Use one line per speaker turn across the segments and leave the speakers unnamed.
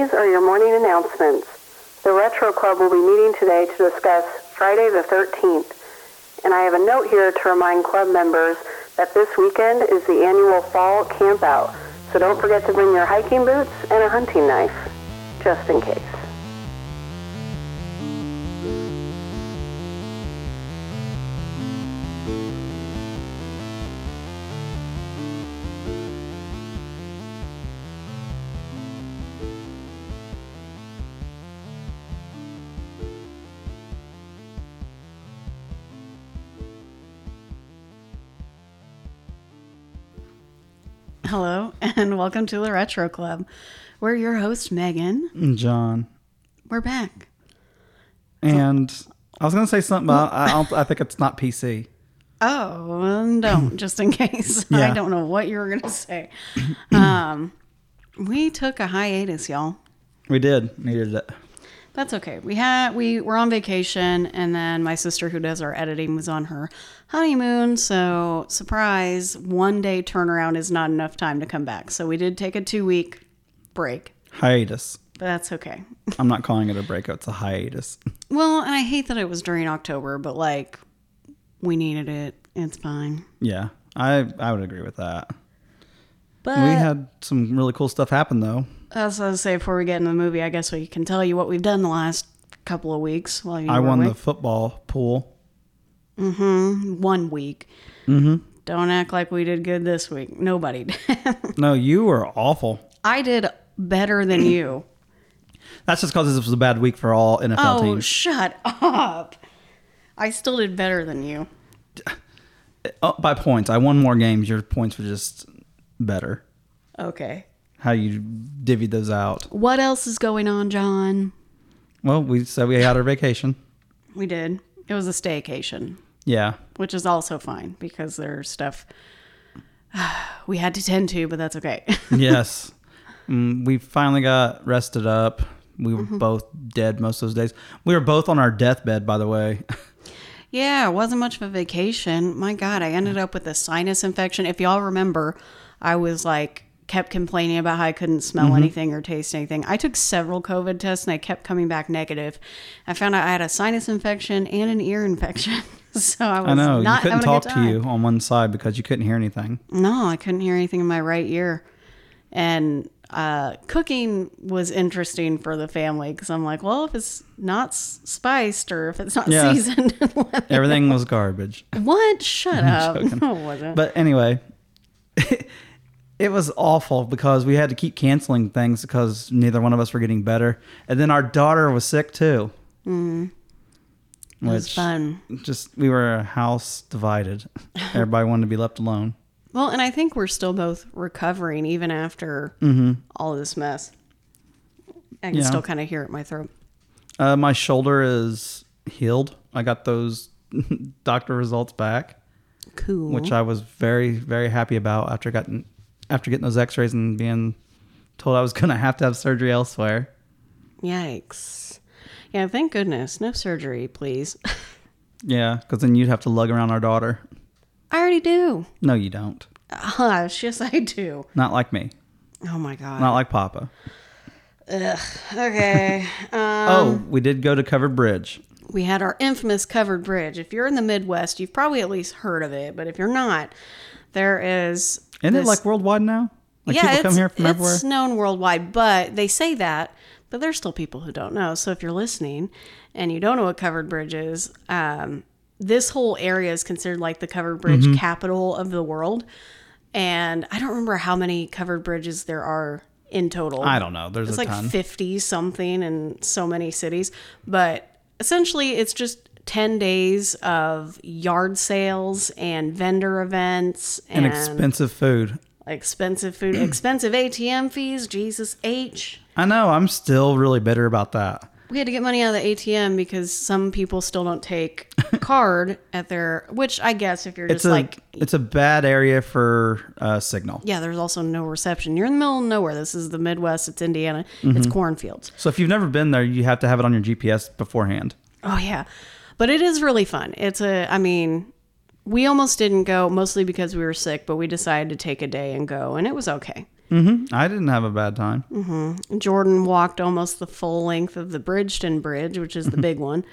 these are your morning announcements. The Retro Club will be meeting today to discuss Friday the 13th. And I have a note here to remind club members that this weekend is the annual fall campout. So don't forget to bring your hiking boots and a hunting knife, just in case.
And welcome to the Retro Club. We're your host, Meghan.
John.
We're back.
And I was going to say something about I, don't, I think it's not PC.
Oh, well, don't, just in case. I don't know what you were going to say. Um, we took a hiatus, y'all.
We did. Needed it.
That's okay. We had we were on vacation, and then my sister, who does our editing, was on her honeymoon. So, surprise! One day turnaround is not enough time to come back. So we did take a two week break,
Hiatus.
but that's okay.
I'm not calling it a breakup. It's a hiatus.
Well, and I hate that it was during October, but like we needed it. It's fine.
Yeah, I I would agree with that.
But
we had some really cool stuff happen though.
As I was say before we get in the movie, I guess we can tell you what we've done the last couple of weeks. While you
I won
away.
the football pool. Mm-hmm.
One week. Mm-hmm. Don't act like we did good this week. Nobody did.
No, you were awful.
I did better than you.
That's just because this was a bad week for all NFL
Oh,
teams.
shut up. I still did better than you.
Oh, by points, I won more games. Your points were just better.
Okay.
How you divvied those out.
What else is going on, John?
Well, we said we had our vacation.
We did. It was a staycation,
Yeah,
which is also fine because there's stuff we had to tend to, but that's okay.
yes. Mm, we finally got rested up. We
Mm-hmm.
were both dead most of those days. We were both on our deathbed, by the way.
Yeah, it wasn't much of a vacation. My God, I ended up with a sinus infection. If y'all remember, I was like, kept complaining about how I couldn't smell
Mm-hmm.
anything or taste anything. I took several COVID tests and I kept coming back negative. I found out I had a sinus infection and an ear infection. so I was
I know. You couldn't talk to you on one side because you couldn't hear anything.
No, I couldn't hear anything in my right ear. And uh, cooking was interesting for the family because I'm like, well, if it's not s- spiced or if it's not
Yeah.
seasoned,
Everything was garbage.
What? Shut up.
joking.
No, it wasn't.
But anyway, it was awful because we had to keep canceling things because neither one of us were getting better. And then our daughter was sick too. Mm.
it was fun.
Just, we were a house divided. Everybody wanted to be left alone.
Well, and I think we're still both recovering even after all of this mess. I can
Yeah.
still kind of hear it in my throat.
Uh, my shoulder is healed. I got those doctor results back.
Cool.
which I was very very happy about after getting after getting those X-rays and being told I was gonna have to have surgery elsewhere.
Yikes. Yeah, thank goodness. No surgery, please.
Yeah, because then you'd have to lug around our daughter.
I already do.
No, you don't.
Hush. Yes, I do.
Not like me.
Oh my God.
Not like Papa. Ugh.
Okay. um,
oh, we did go to Covered Bridge.
we had our infamous covered bridge. If you're in the Midwest, you've probably at least heard of it. But if you're not, there is.
Isn't it like worldwide now? Like
yeah,
people come here from everywhere.
it's
everywhere.
known worldwide, but they say that, but there's still people who don't know. So if you're listening and you don't know what covered bridge is, um, this whole area is considered like the covered bridge
Mm-hmm.
capital of the world. And I don't remember how many covered bridges there are in total.
I don't know. There's
It's like
ton.
50 something in so many cities. But essentially, it's just 10 days of yard sales and vendor events
and expensive food.
expensive food, expensive ATM fees. Jesus H.
I know. I'm still really bitter about that.
We had to get money out of the ATM because some people still don't take card at their. Which I guess if you're
It's
just
a
like,
it's a bad area for uh, signal.
yeah, there's also no reception. You're in the middle of nowhere. This is the Midwest. It's Indiana. It's
Mm-hmm.
cornfields.
So if you've never been there, you have to have it on your GPS beforehand.
Oh yeah, but it is really fun. It's a. I mean, we almost didn't go mostly because we were sick, but we decided to take a day and go, and it was okay.
hmm I didn't have a bad time.
Jordan walked almost the full length of the Bridgeton Bridge, which is the big one.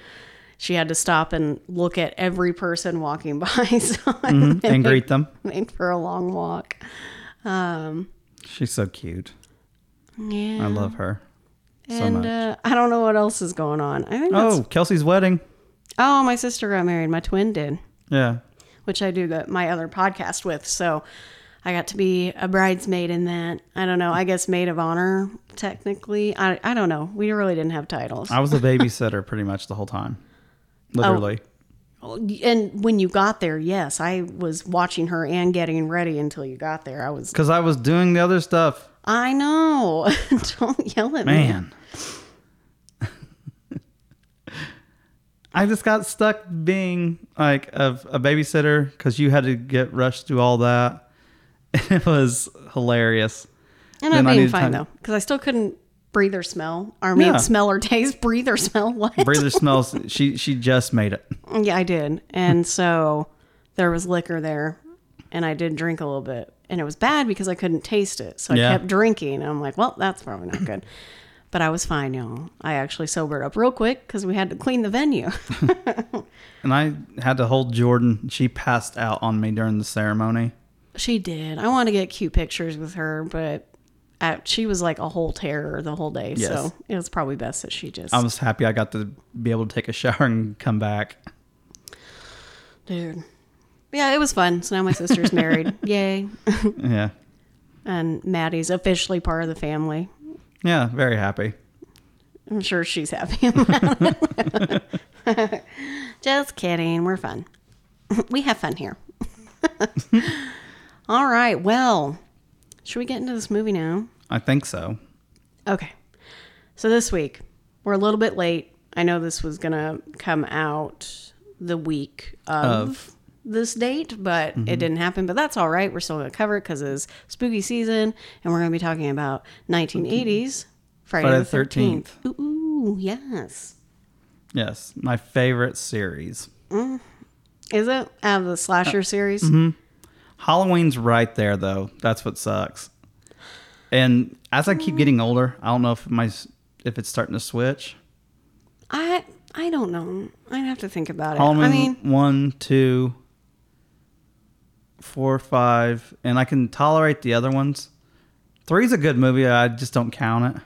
She had to stop and look at every person walking by. So
Mhm, and greet them.
made for a long walk. Um,
She's so cute.
yeah.
I love her
and uh, I don't know what else is going on. I think
oh, Kelsey's wedding.
Oh, my sister got married. My twin did,
Yeah.
which I do the, my other podcast with. So I got to be a bridesmaid in that. I don't know. I guess maid of honor, technically. I, I don't know. We really didn't have titles.
I was a babysitter pretty much the whole time. Oh. Literally.
Oh, And when you got there, yes, I was watching her and getting ready until you got there. I was,
Because I was doing the other stuff.
I know. don't yell at me.
Man. I just got stuck being like a, a babysitter because you had to get rushed through all that. It was hilarious.
And
Then
I'm being fine though, because I still couldn't breathe or smell. Or I mean,
Yeah.
smell or taste, breathe or smell. What?
Breather smells. She she just made it.
Yeah, I did. And so there was liquor there, and I did drink a little bit. And it was bad because I couldn't taste it. So I
Yeah.
kept drinking. And I'm like, well, that's probably not good. But I was fine, y'all. I actually sobered up real quick because we had to clean the venue.
And I had to hold Jordan. She passed out on me during the ceremony.
she did. I wanted to get cute pictures with her, but uh she was like a whole terror the whole day.
Yes.
So it was probably best that she just.
I was happy I got to be able to take a shower and come back.
Dude. Yeah, it was fun. So now my sister's married. Yay.
Yeah.
and Maddie's officially part of the family.
Yeah, very happy.
I'm sure she's happy about it. Just kidding. We're fun. We have fun here. All right. Well, should we get into this movie now?
I think so.
Okay. So this week, we're a little bit late. I know this was going to come out the week of,
Of.
This date, but it mm-hmm. didn't happen. But that's all right. We're still going to cover it because it's spooky season, and we're going to be talking about 1980s Friday,
Friday
the
the
13th.
13th.
Ooh, ooh, yes.
Yes, my favorite series. Mm.
Is it out of the slasher uh, series? Mm-hmm.
Halloween's right there though. That's what sucks. And as I keep mm. getting older, I don't know if my if it's starting to switch.
I I don't know. I'd have to think about it.
Halloween
I mean,
one, two, four, five, and I can tolerate the other ones. Three's a good movie. I just don't count it.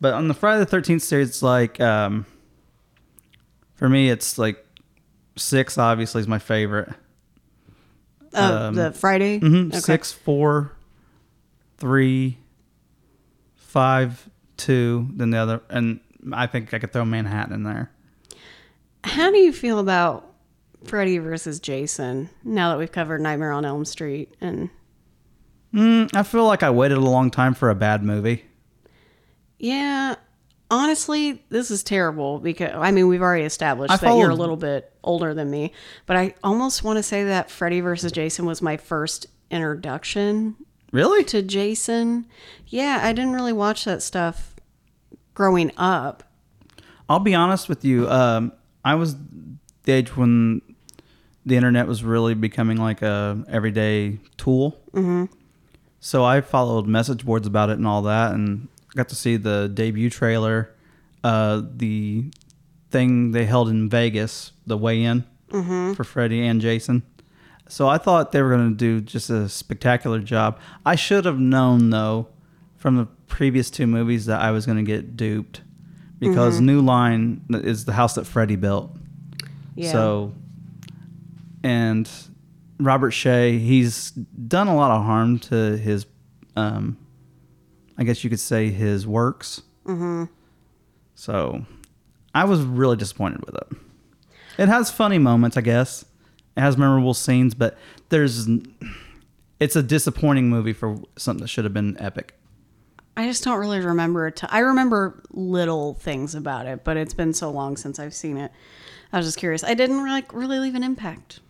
But on the Friday the Thirteenth series, it's like um, for me, it's like six. Obviously, is my favorite.
uh,
um,
the Friday.
hmm
Okay.
Six, four, three, five, two, then the other, and I think I could throw Manhattan in there.
How do you feel about Freddy versus Jason now that we've covered Nightmare on Elm Street? And
Mm, I feel like I waited a long time for a bad movie.
yeah, honestly, this is terrible because I mean we've already established
I
that you're a little bit older than me, but I almost want to say that Freddy versus Jason was my first introduction
Really?
to Jason. Yeah, I didn't really watch that stuff growing up.
I'll be honest with you. Um, I was the age when the internet was really becoming like a everyday tool. Mm-hmm. So I followed message boards about it and all that, and got to see the debut trailer, uh, the thing they held in Vegas, the weigh-in for Freddy and Jason. So I thought they were going to do just a spectacular job. I should have known though from the previous two movies that I was going to get duped because New Line is the house that Freddy built.
Yeah.
So, and Robert Shaye, he's done a lot of harm to his, um, I guess you could say his works. Mm-hmm. So, I was really disappointed with it. It has funny moments, I guess. It has memorable scenes, but there's, it's a disappointing movie for something that should have been epic.
I just don't really remember it. I remember little things about it, but it's been so long since I've seen it. I was just curious. I didn't like really leave an impact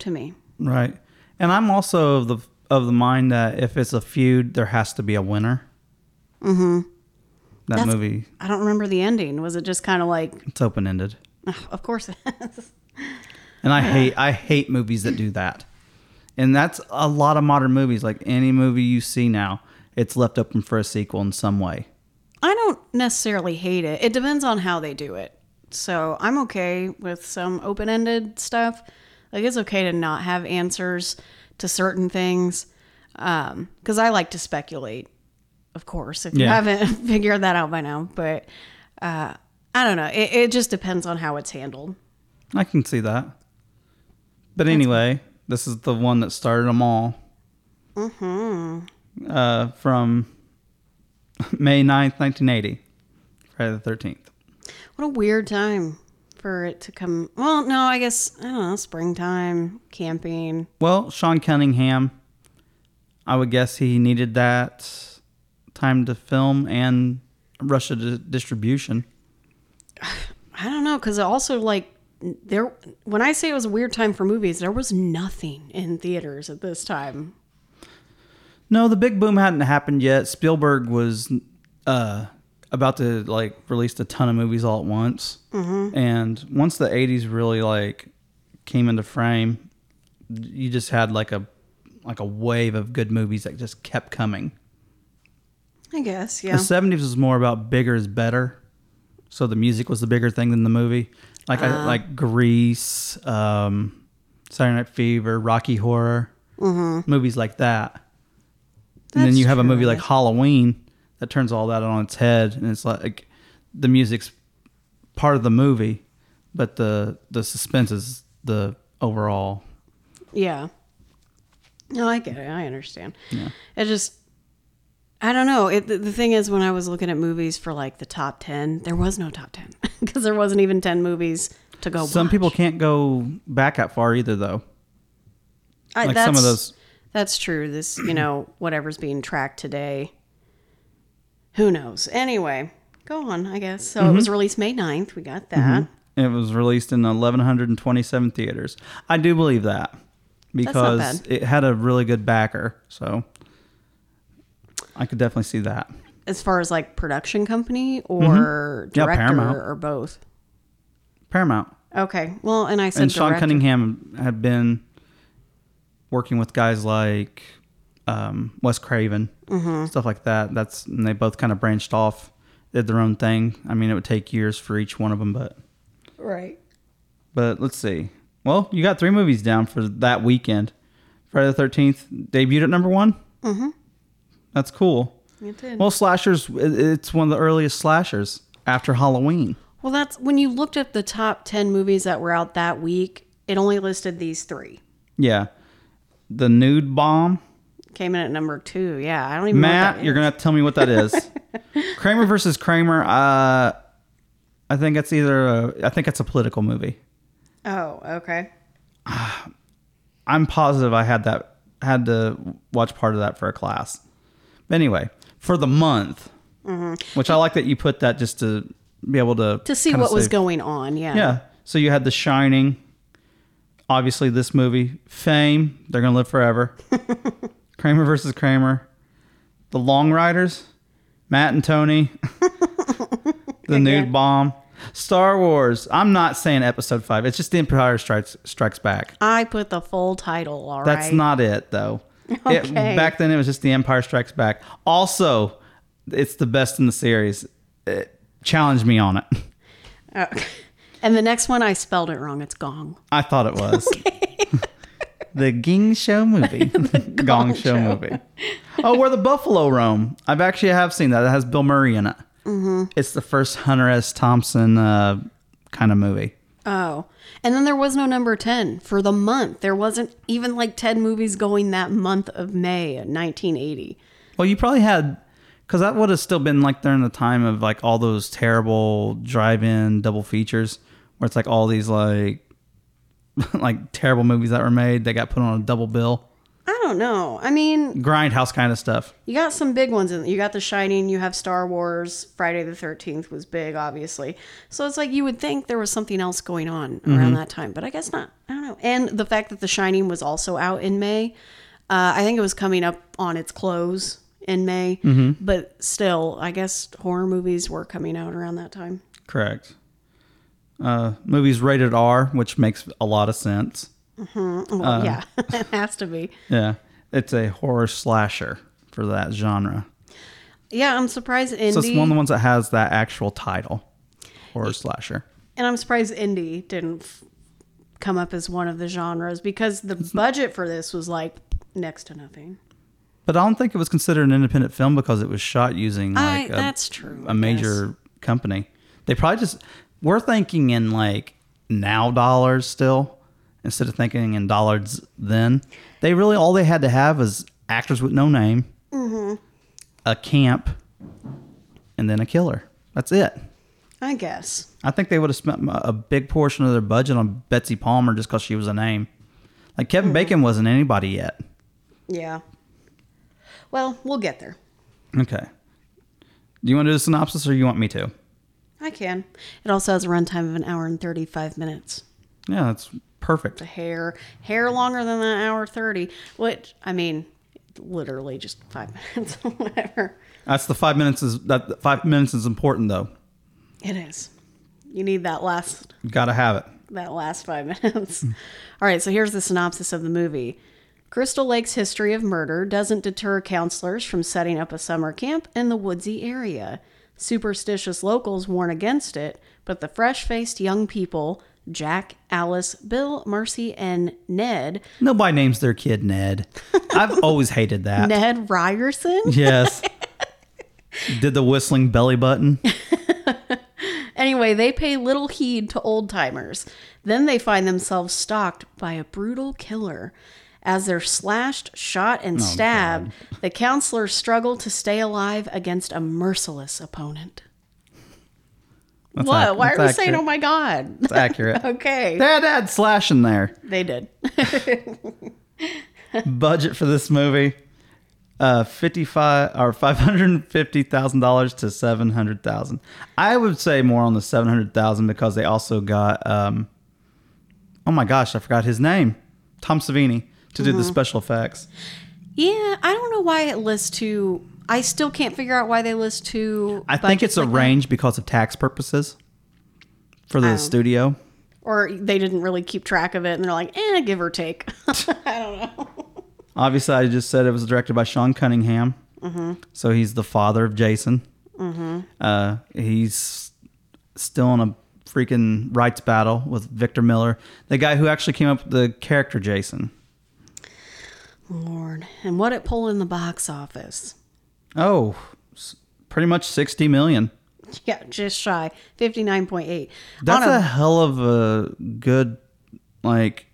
to me.
Right. And I'm also of the of the mind that if it's a feud, there has to be a winner. Mm-hmm. That
That's-
movie,
I don't remember the ending. Was it just kind of like,
it's open ended.
"Ugh, of course it is.
And I hate I hate movies that do that. And that's a lot of modern movies. Like any movie you see now, it's left open for a sequel in some way.
I don't necessarily hate it. It depends on how they do it. So I'm okay with some open ended stuff. Like it's okay to not have answers to certain things. Because I like to speculate, of course, if you
Yeah.
haven't figured that out by now. But uh, I don't know. It, it just depends on how it's handled.
I can see that. But anyway, this is the one that started them all. Mm-hmm. Uh, from May 9th, 1980. Friday the 13th.
What a weird time for it to come. Well, no, I guess, I don't know, springtime, camping.
Well, Sean Cunningham, I would guess he needed that time to film and rush to di- distribution.
I don't know because also like there when I say it was a weird time for movies, there was nothing in theaters at this time.
No, the big boom hadn't happened yet. Spielberg was uh, about to like release a ton of movies all at once, mm-hmm. and once the '80s really like came into frame, you just had like a like a wave of good movies that just kept coming.
I guess, yeah.
The '70s was more about bigger is better, so the music was the bigger thing than the movie. Like I, like Grease, um, Saturday Night Fever, Rocky Horror, movies like that. and then you have a movie like. Halloween that turns all that on its head, and it's like the music's part of the movie, but the the suspense is the overall.
Yeah. No, I get it. I understand. It just, I don't know. It, the, the thing is, when I was looking at movies for like the top 10, there was no top 10 because there wasn't even 10 movies to go
Some
watch.
people can't go back that far either, though.
I,
like some of those-
That's true. This, you know, whatever's being tracked today. Who knows? Anyway, go on, I guess. So
Mm-hmm.
it was released May 9th. We got that.
It was released in 1,127 theaters. I do believe that because it had a really good backer. So I could definitely see that.
As far as like production company or
Mm-hmm. Yeah, Paramount.
or both.
Paramount.
Okay. Well, and I said
and Sean
director.
Cunningham had been working with guys like um, Wes Craven,
Mm-hmm.
stuff like that. That's and they both kind of branched off, did their own thing. I mean, it would take years for each one of them, but
Right.
but let's see. Well, you got three movies down for that weekend. Friday the Thirteenth debuted at number one. Mm-hmm. That's cool.
It did.
Well, slashers. It's one of the earliest slashers after Halloween.
Well, that's when you looked at the top 10 movies that were out that week, it only listed these three.
Yeah, the nude bomb.
Came in at number two. Yeah, I don't even
Matt, you're gonna have to tell me what that is. Kramer versus Kramer. Uh, I think it's either. A, I think it's a political movie.
Oh, okay.
I'm positive I had that had to watch part of that for a class. But anyway, for the month, which I like that you put that just to be able to
Mm-hmm. To see what was going on. Yeah.
Yeah. So you had The Shining. Obviously, this movie, Fame. They're gonna live forever. Kramer versus Kramer. The Long Riders. Matt and Tony. the Nude Bomb. Star Wars. I'm not saying Episode Five. It's just The Empire Strikes Strikes Back.
I put the full title, All right.
That's not it though. It,
Okay.
back then, it was just The Empire Strikes Back. Also, it's the best in the series. It, challenge me on it.
Oh. And the next one, I spelled it wrong. It's Gong.
I thought it was. The Ging Show movie. Gong, Show,
Show.
movie. Oh, where the buffalo roam. I've actually have seen that. It has Bill Murray in it. Mm-hmm. It's the first Hunter S. Thompson uh, kind of movie.
Oh. And then there was no number 10 for the month. There wasn't even like 10 movies going that month of May of 1980.
Well, you probably had, because that would have still been like during the time of like all those terrible drive-in double features, where it's like all these like, like terrible movies that were made that got put on a double bill,
I don't know. I mean,
grindhouse kind of stuff.
you got some big ones in You got The Shining, you have Star Wars, Friday the 13th was big, obviously. So it's like you would think there was something else going on around that time, but I guess not. I don't know. And the fact that The Shining was also out in May, uh, I think it was coming up on its close in May, but still, I guess horror movies were coming out around that time.
Correct. Uh, movies rated R, which makes a lot of sense.
Well, yeah, it has to be.
Yeah, it's a horror slasher. for that genre.
Yeah, I'm surprised indie.
So it's one of the ones that has that actual title, horror slasher.
and I'm surprised indie didn't f- come up as one of the genres because the budget for this was like next to nothing.
But I don't think it was considered an independent film because it was shot using like a,
that's true, I
a major company. They probably just we're thinking in like now dollars still instead of thinking in dollars then. They really all they had to have was actors with no name,
Mm-hmm.
a camp, and then a killer. That's it.
I guess.
I think they would have spent a big portion of their budget on Betsy Palmer just because she was a name. Like. Kevin Bacon wasn't anybody yet.
Yeah. Well, we'll get there.
Okay. Do you want to do the synopsis or you want me to?
I can. It also has a runtime of an hour and 35 minutes.
Yeah, that's perfect.
The hair, hair longer than an hour 30, which, I mean, literally just five minutes or whatever.
That's the five minutes is that five minutes is important though.
It is. You need that last
gotta have it.
that last five minutes. All right, so here's the synopsis of the movie. Crystal Lake's history of murder doesn't deter counselors from setting up a summer camp in the woodsy area. Superstitious locals warn against it, but the fresh faced young people, Jack, Alice, Bill, Marcy, and Ned,
Nobody names their kid Ned. I've always hated that.
Ned Ryerson,
Yes. Did the whistling belly button?
Anyway, they pay little heed to old timers. Then they find themselves stalked by a brutal killer. As they're slashed, shot, and stabbed, the counselors struggle to stay alive against a merciless opponent.
That's
what?
ac-
Why are we saying, oh my God?
It's accurate.
okay.
They had to add slash in there.
they did.
Budget for this movie. Uh, fifty-five or five hundred fifty thousand dollars to seven hundred thousand. I would say more on the seven hundred thousand because they also got um. Oh my gosh, I forgot his name. Tom Savini to
Mm-hmm.
do the special effects.
yeah, I don't know why it lists two. I still can't figure out why they list two.
I think it's
like that.
arranged because of tax purposes for the
Oh.
studio.
Or they didn't really keep track of it and they're like, eh, give or take. I don't know.
Obviously, I just said it was directed by Sean Cunningham.
Mm-hmm.
So he's the father of Jason. Uh, he's still in a freaking rights battle with Victor Miller, the guy who actually came up with the character Jason.
Lord. And what it pulled in the box office?
Oh, pretty much 60 million.
Yeah, just shy. 59.8.
That's
On
a hell of a good, like,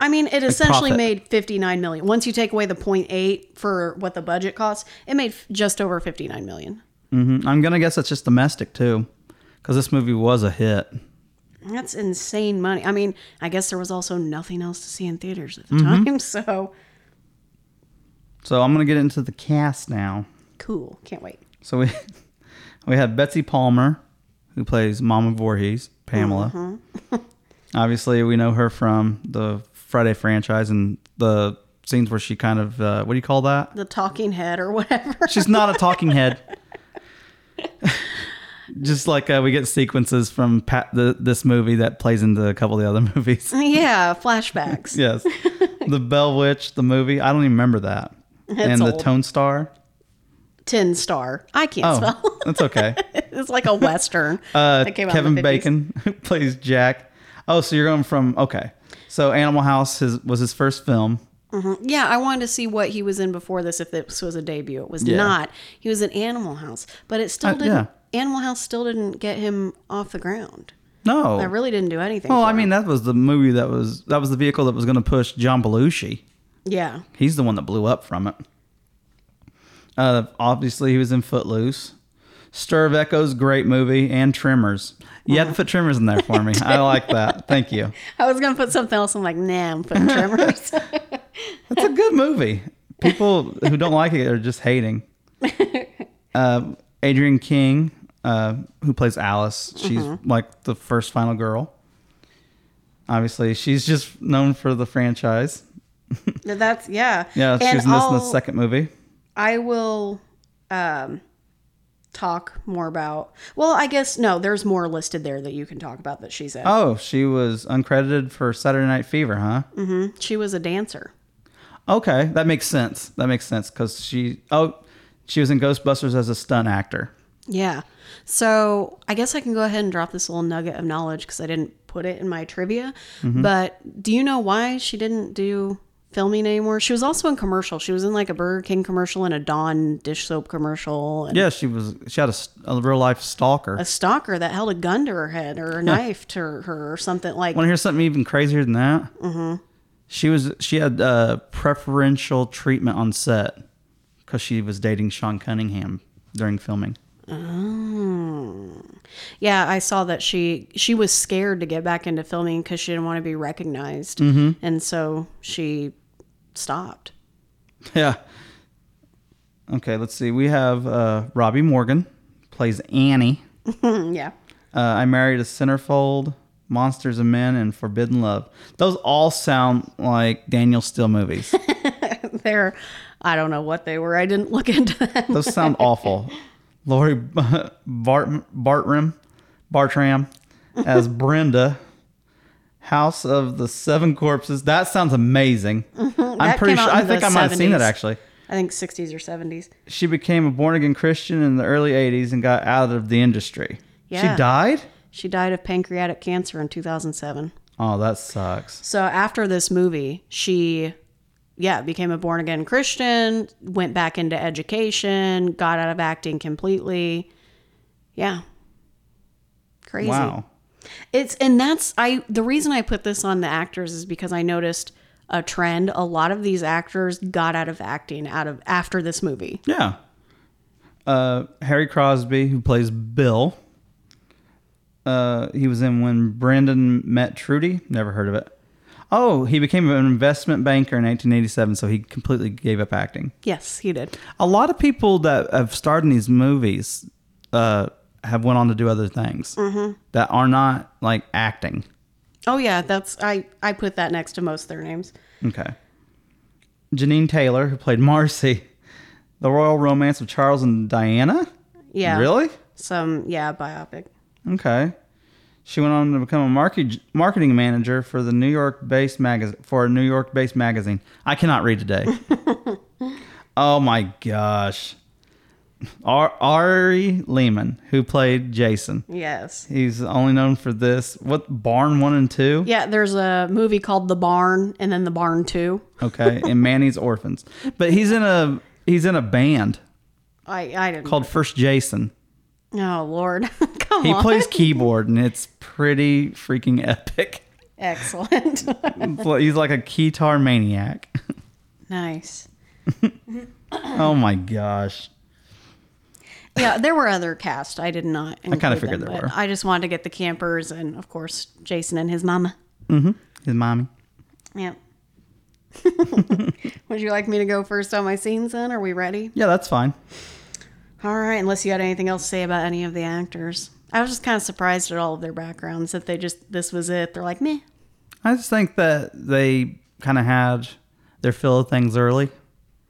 I mean, it essentially
profit.
made 59 million. Once you take away the 0.8 for what the budget costs, it made f- just over 59 million.
mhm. I'm going to guess that's just domestic too, because this movie was a hit.
That's insane money. I mean, I guess there was also nothing else to see in theaters at the
Mm-hmm.
time, so
So I'm going to get into the cast now.
cool. Can't wait.
So we we have Betsy Palmer, who plays Mama Voorhees, Pamela. Obviously, we know her from the Friday franchise and the scenes where she kind of uh, what do you call that?
The talking head or whatever.
She's not a talking head. Just like uh, we get sequences from Pat, the, this movie that plays into a couple of the other movies.
yeah, flashbacks.
yes, the Bell Witch, the movie. I don't even remember that. And the. Tone Star.
Tin Star. I can't
Oh,
spell.
that's okay.
it's like a western.
Uh,
that came out in
Kevin
the 50s.
Bacon who plays Jack. Oh, so you're going from okay. So Animal House his, was his first film.
Yeah, I wanted to see what he was in before this. If this was a debut, it was
Yeah.
not. He was in Animal House, but it still
Uh,
didn't.
yeah.
Animal House still didn't get him off the ground.
No,
That really didn't do anything.
well, I mean
him.
that was the movie that was that was the vehicle that was going to push John Belushi.
Yeah,
He's the one that blew up from it. Uh, obviously, he was in Footloose. Stir of Echoes, great movie, and Tremors. You had to put Tremors in there for me. I like that. Thank you.
I was gonna put something else. I'm like, nah, I'm putting Tremors.
It's a good movie. People who don't like it are just hating. Uh, Adrienne King, uh, who plays Alice, she's like the first final girl. Obviously, she's just known for the franchise.
That's yeah.
Yeah, she
And
was in this in the second movie.
I will um, talk more about. Well, I guess no. There's more listed there that you can talk about that she's in.
Oh, she was uncredited for Saturday Night Fever, huh?
Mm hmm She was a dancer.
Okay, that makes sense. That makes sense because she oh she was in Ghostbusters as a stunt actor.
Yeah. So I guess I can go ahead and drop this little nugget of knowledge because I didn't put it in my trivia.
Mm-hmm.
But do you know why she didn't do filming anymore? She was also in commercial. She was in like a Burger King commercial and a Dawn dish soap commercial. And
Yeah, she was. She had a real life stalker.
A stalker that held a gun to her head or a knife to her or something like.
Want to hear something even crazier than that? Mm-hmm. She was. She had uh, preferential treatment on set because she was dating Sean Cunningham during filming. Oh.
Yeah, I saw that she she was scared to get back into filming because she didn't want to be recognized,
Mm-hmm.
and so she stopped.
Yeah. Okay, let's see. We have uh, Robbi Morgan plays Annie.
yeah.
Uh, I married a centerfold, Monsters of Men, and Forbidden Love. Those all sound like Danielle Steel movies.
They're, I don't know what they were. I didn't look into them.
Those sound awful. Laurie Bart, Bartram, Bartram as Brenda. House of the Seven Corpses. That sounds amazing. I'm pretty sure. I think I might have seen it actually.
I think 60s or 70s.
She became a born again Christian in the early 80s and got out of the industry.
Yeah.
She died?
She died of pancreatic cancer in 2007.
Oh, that sucks.
So after this movie, she, yeah, became a born again Christian, went back into education, got out of acting completely. Yeah. Crazy.
Wow.
It's and that's I the reason I put this on the actors is because I noticed a trend. A lot of these actors got out of acting out of after this movie.
Yeah. Uh, Harry Crosby, who plays Bill. Uh, he was in When Brandon Met Trudy. Never heard of it. Oh, he became an investment banker in 1987, so he completely gave up acting.
Yes, he did.
A lot of people that have starred in these movies uh, have went on to do other things mm-hmm. that are not like acting.
Oh yeah, that's I I put that next to most of their names.
Okay. Jeannine Taylor, who played Marcy, The Royal Romance of Charles and Diana.
Yeah.
Really?
Some yeah, biopic.
Okay. She went on to become a market, marketing manager for the New York-based magazine for a New York-based magazine. I cannot read today. oh my gosh. Ar- Ari Lehman, who played Jason.
Yes.
He's only known for this. What Barn One and Two?
Yeah, there's a movie called The Barn and then The Barn 2.
Okay, and Manny's Orphans. But he's in a he's in a band
I I didn't
called First Jason.
Oh lord. Come
He
on.
plays keyboard and it's pretty freaking epic.
Excellent.
He's like a guitar maniac.
nice.
Oh my gosh.
Yeah, there were other cast. I did not.
I
kinda
figured
them,
there were.
I just wanted to get the campers and of course Jason and his mama. Mm-hmm.
His mommy.
Yeah. Would you like me to go first on my scenes then? Are we ready?
Yeah, that's fine.
All right, unless you had anything else to say about any of the actors. I was just kind of surprised at all of their backgrounds that they just this was it. They're like, meh.
I just think that they kind of had their fill of things early.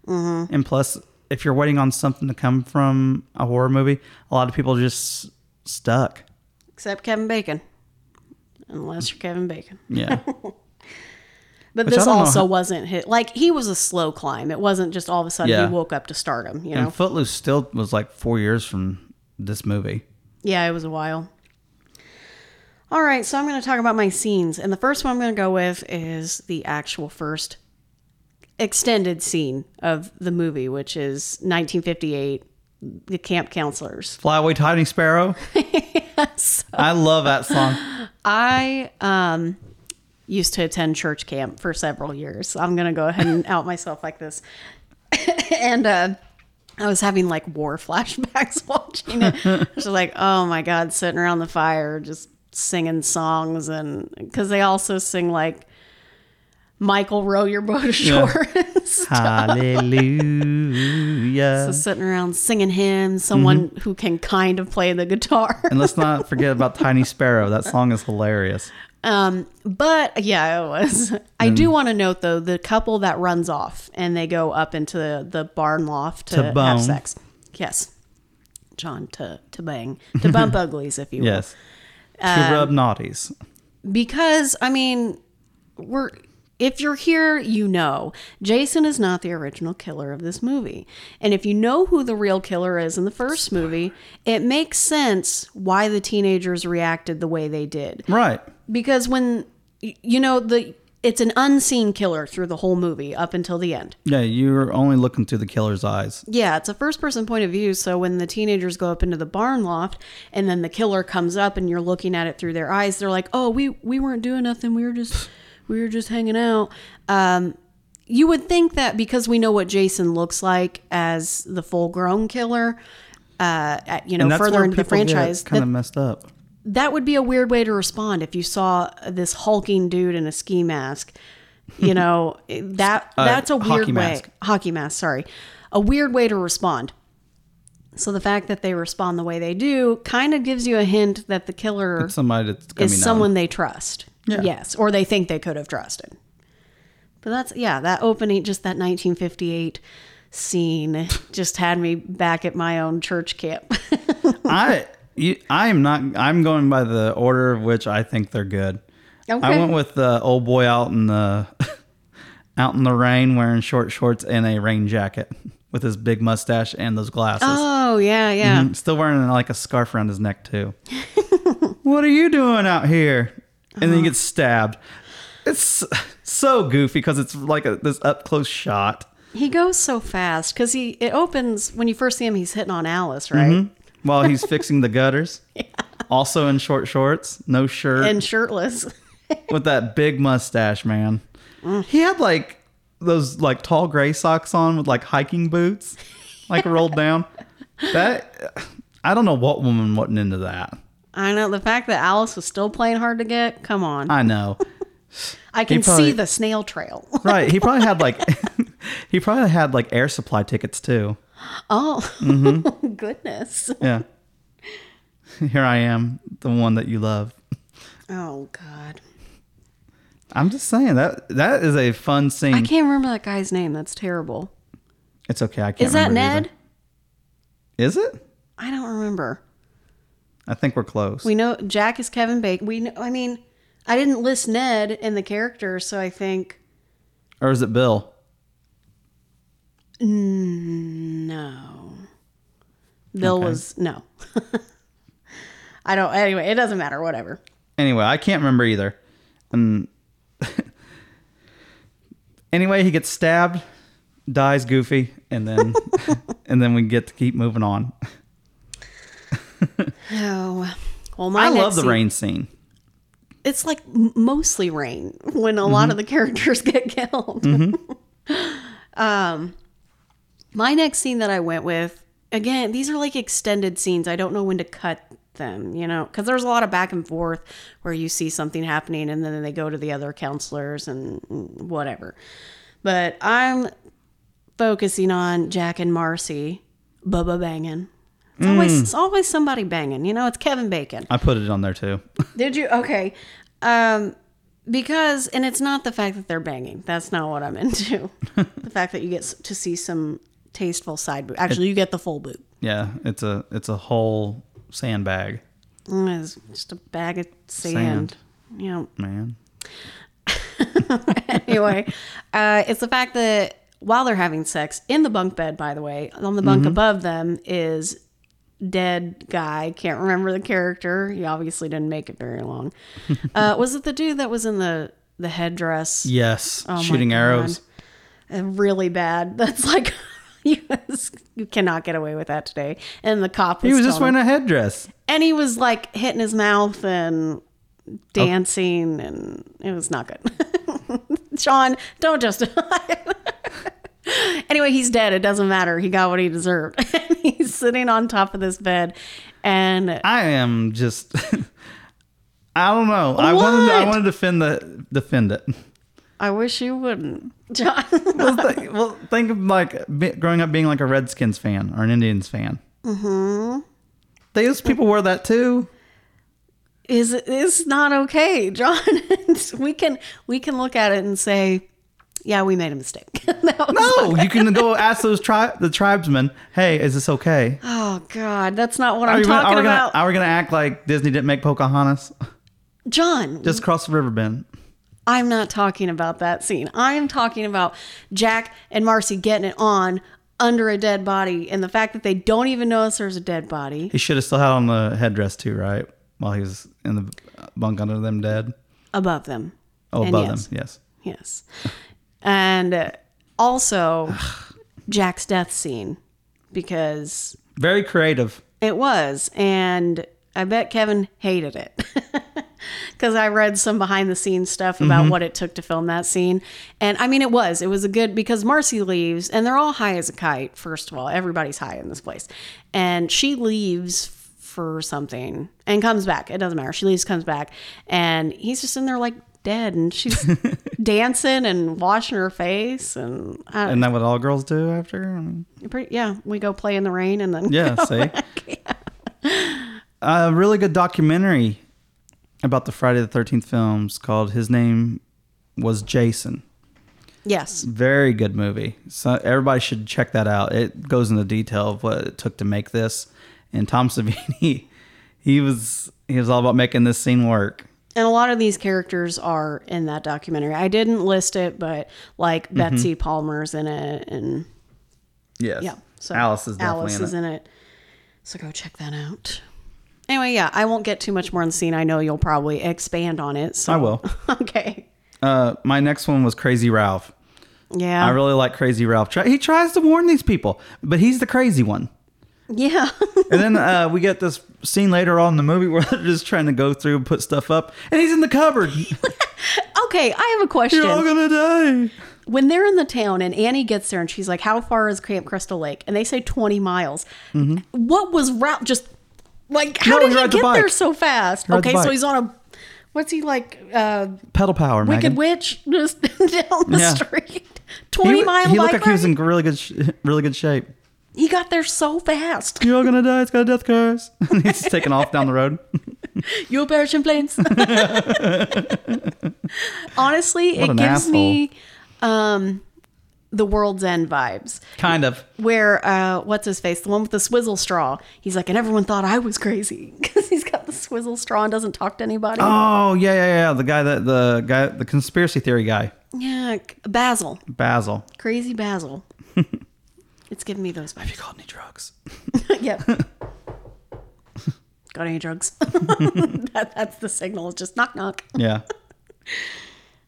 Mm-hmm. And plus, if you're waiting on something to come from a horror movie, a lot of people are just stuck.
Except Kevin Bacon. Unless you're Kevin Bacon.
Yeah.
But
Which
this also
how-
wasn't hit like he was a slow climb. It wasn't just all of a sudden
Yeah.
he woke up to stardom, you know.
and Footloose still was like four years from this movie.
Yeah, it was a while. All right, so I'm going to talk about my scenes. And the first one I'm going to go with is the actual first extended scene of the movie, which is 1958, The Camp Counselors.
Fly Away Tiny Sparrow. yes. I love that song.
I um, used to attend church camp for several years. So I'm going to go ahead and out myself like this. and uh, I was having like war flashbacks watching it. Just like, oh my God, sitting around the fire, just singing songs. And because they also sing like, Michael, row your boat ashore. stuff.
Hallelujah.
So sitting around singing hymns, someone who can kind of play the guitar.
and let's not forget about Tiny Sparrow. That song is hilarious.
Um, but yeah, it was. I
Mm.
do want to note though the couple that runs off and they go up into the, the barn loft to,
To
have sex. Yes, John to to bang to bump uglies if you will.
Yes. To rub naughties.
Because I mean, we're if you're here, you know Jason is not the original killer of this movie. And if you know who the real killer is in the first movie, it makes sense why the teenagers reacted the way they did.
Right.
Because when you know the it's an unseen killer through the whole movie up until the end.
Yeah, you're only looking through the killer's eyes.
Yeah, it's a first person point of view. So when the teenagers go up into the barn loft and then the killer comes up and you're looking at it through their eyes, they're like, "Oh, we we weren't doing nothing. We were just we were just hanging out." Um, you would think that because we know what Jason looks like as the full grown killer, uh, at, you know, further into the franchise,
kind
that,
of messed up.
that would be a weird way to respond if you saw this hulking dude in a ski mask. You know, that that's a weird
hockey
way.
mask.
Hockey mask, sorry. A weird way to respond. So the fact that they respond the way they do kind of gives you a hint that the killer
It's somebody
is
known.
someone they trust.
Yeah.
Yes, or they think they could have trusted. But that's yeah, that opening just that 1958 scene just had me back at my own church camp.
I you, I am not. I'm going by the order of which I think they're good. I went with the old boy out in the out in the rain wearing short shorts and a rain jacket with his big mustache and those glasses.
oh, yeah, yeah.
Mm, Still wearing like a scarf around his neck too. what are you doing out here? And
Uh-huh.
then he gets stabbed. It's so goofy because it's like a, this up close shot.
He goes so fast because he it opens when you first see him. He's hitting on Alice, right?
Mm-hmm. while he's fixing the gutters. Also in short shorts, no shirt,
And shirtless.
with that big mustache, man. He had like those like tall gray socks on with like hiking boots, like rolled down. That I don't know what woman wasn't into that.
I know the fact that Alice was still playing hard to get. Come on,
I know,
I can
probably-
see the snail trail.
right? He probably had like he probably had like air supply tickets too.
oh
Mm-hmm.
goodness.
Yeah. Here I am, the one that you love.
Oh God,
I'm just saying that that is a fun scene.
I can't remember that guy's name. That's terrible.
It's okay. I can't.
Is that Ned?
either. Is it?
I don't remember.
I think we're close.
We know Jack is Kevin Bacon. We know, I mean, I didn't list Ned in the character, so I think
or is it Bill?
no. Bill
Okay.
was no. I don't. Anyway, it doesn't matter. Whatever.
Anyway, I can't remember either. Um, and anyway, he gets stabbed, dies Goofy, and then and then we get to keep moving on.
Oh, well, my
I love the
scene-
rain scene.
It's like mostly rain when a
Mm-hmm.
lot of the characters get killed. um, my next scene that I went with again, these are like extended scenes. I don't know when to cut them, you know, because there's a lot of back and forth where you see something happening and then they go to the other counselors and whatever. But I'm focusing on Jack and Marcy, Bubba banging. It's always, it's always somebody banging. You know, it's Kevin Bacon.
I put it on there too.
Did you? Okay. Um, because, and it's not the fact that they're banging. That's not what I'm into. the fact that you get to see some tasteful side boob. Actually, you get the full boob.
yeah, it's a it's a whole sandbag,
Mm, It's just a bag of sand. You know,
man.
anyway, uh, it's the fact that while they're having sex in the bunk bed, by the way, on the bunk above them is dead guy. Can't remember the character. He obviously didn't make it very long. uh, was it the dude that was in the the headdress?
Yes,
Oh
shooting arrows.
Uh, really bad. That's like you, you cannot get away with that today. And the cop was,
He was just wearing
him-
a headdress.
and he was like hitting his mouth and dancing, and it was not good. Sean, don't justify. it. anyway, he's dead. It doesn't matter. He got what he deserved. he's sitting on top of this bed, and
I am just. I don't know. I wanted. I
What?
wanted to defend the defend it.
I wish you wouldn't, John.
well, th- well, think of like growing up being like a Redskins fan or an Indians fan. Mm-hmm. Those people wear that too.
is is not okay, John. we can we can look at it and say, yeah, we made a mistake.
No, you can go ask those tri- the tribesmen. Hey, is this okay?
oh God, that's not what
Are,
I'm
gonna,
talking
are, we
about,
gonna, are we gonna act like Disney didn't make Pocahontas
John.
just cross the river bend?
I'm not talking about that scene. I'm talking about Jack and Marcy getting it on under a dead body and the fact that they don't even notice there's a dead body
He should have still had on the headdress too, right? While he was in the bunk under them dead.
above them.
Oh,
And
above
yes,
them. Yes.
Yes. And also Jack's death scene because
Very creative.
it was. And I bet Kevin hated it. Because I read some behind the scenes stuff about mm-hmm. what it took to film that scene. And I mean, it was. It was a good, because Marcy leaves and they're all high as a kite, first of all. Everybody's high in this place. And she leaves for something and comes back. It doesn't matter. She leaves, comes back. And he's just in there like dead. And she's dancing and washing her face. And I,
Isn't that what all girls do after?
Pretty, yeah, we go play in the rain and then
yeah, see? A really good documentary about the Friday the 13th films called His Name Was Jason.
Yes.
Very good movie. So everybody should check that out. It goes into detail of what it took to make this. And Tom Savini, he was he was all about making this scene work.
And a lot of these characters are in that documentary. I didn't list it, but like
Mm-hmm.
Betsy Palmer's in it, and
Yes.
yeah, so
Alice is
Alice
in
is
it.
in it. So go check that out. Anyway, yeah, I won't get too much more on the scene. I know you'll probably expand on it. So.
I will.
okay.
Uh, my next one was Crazy Ralph.
Yeah.
I really like Crazy Ralph. He tries to warn these people, but he's the crazy one.
Yeah.
And then uh, we get this scene later on in the movie where they're just trying to go through and put stuff up, and he's in the cupboard.
okay, I have a question.
You're all gonna die.
when they're in the town and Annie gets there and she's like, "How far is Camp Crystal Lake?" and they say twenty miles. What was route? Just like how
Mm-hmm. No,
did
he
he
rides a
get there so fast? Okay, so he's on a what's he like? Uh,
Pedal power,
Wicked
Megan.
Witch just down the
Yeah.
street. Twenty
He,
mile
he looked like he was in really good, really good shape.
He got there so fast.
You're all gonna die. It's got a death curse. And he's taking off down the road.
You'll perish in flames. Honestly,
What
it gives
asshole.
me um, the World's End vibes.
Kind of.
where uh what's his face the one with the swizzle straw he's like and everyone thought i was crazy because he's got the swizzle straw and doesn't talk to anybody
Oh yeah, yeah, yeah. The guy that the guy, the conspiracy theory guy,
yeah basil
Basil.
crazy basil it's giving me those
Have you called any drugs?
yep got any drugs that, that's the signal it's just knock knock
Yeah,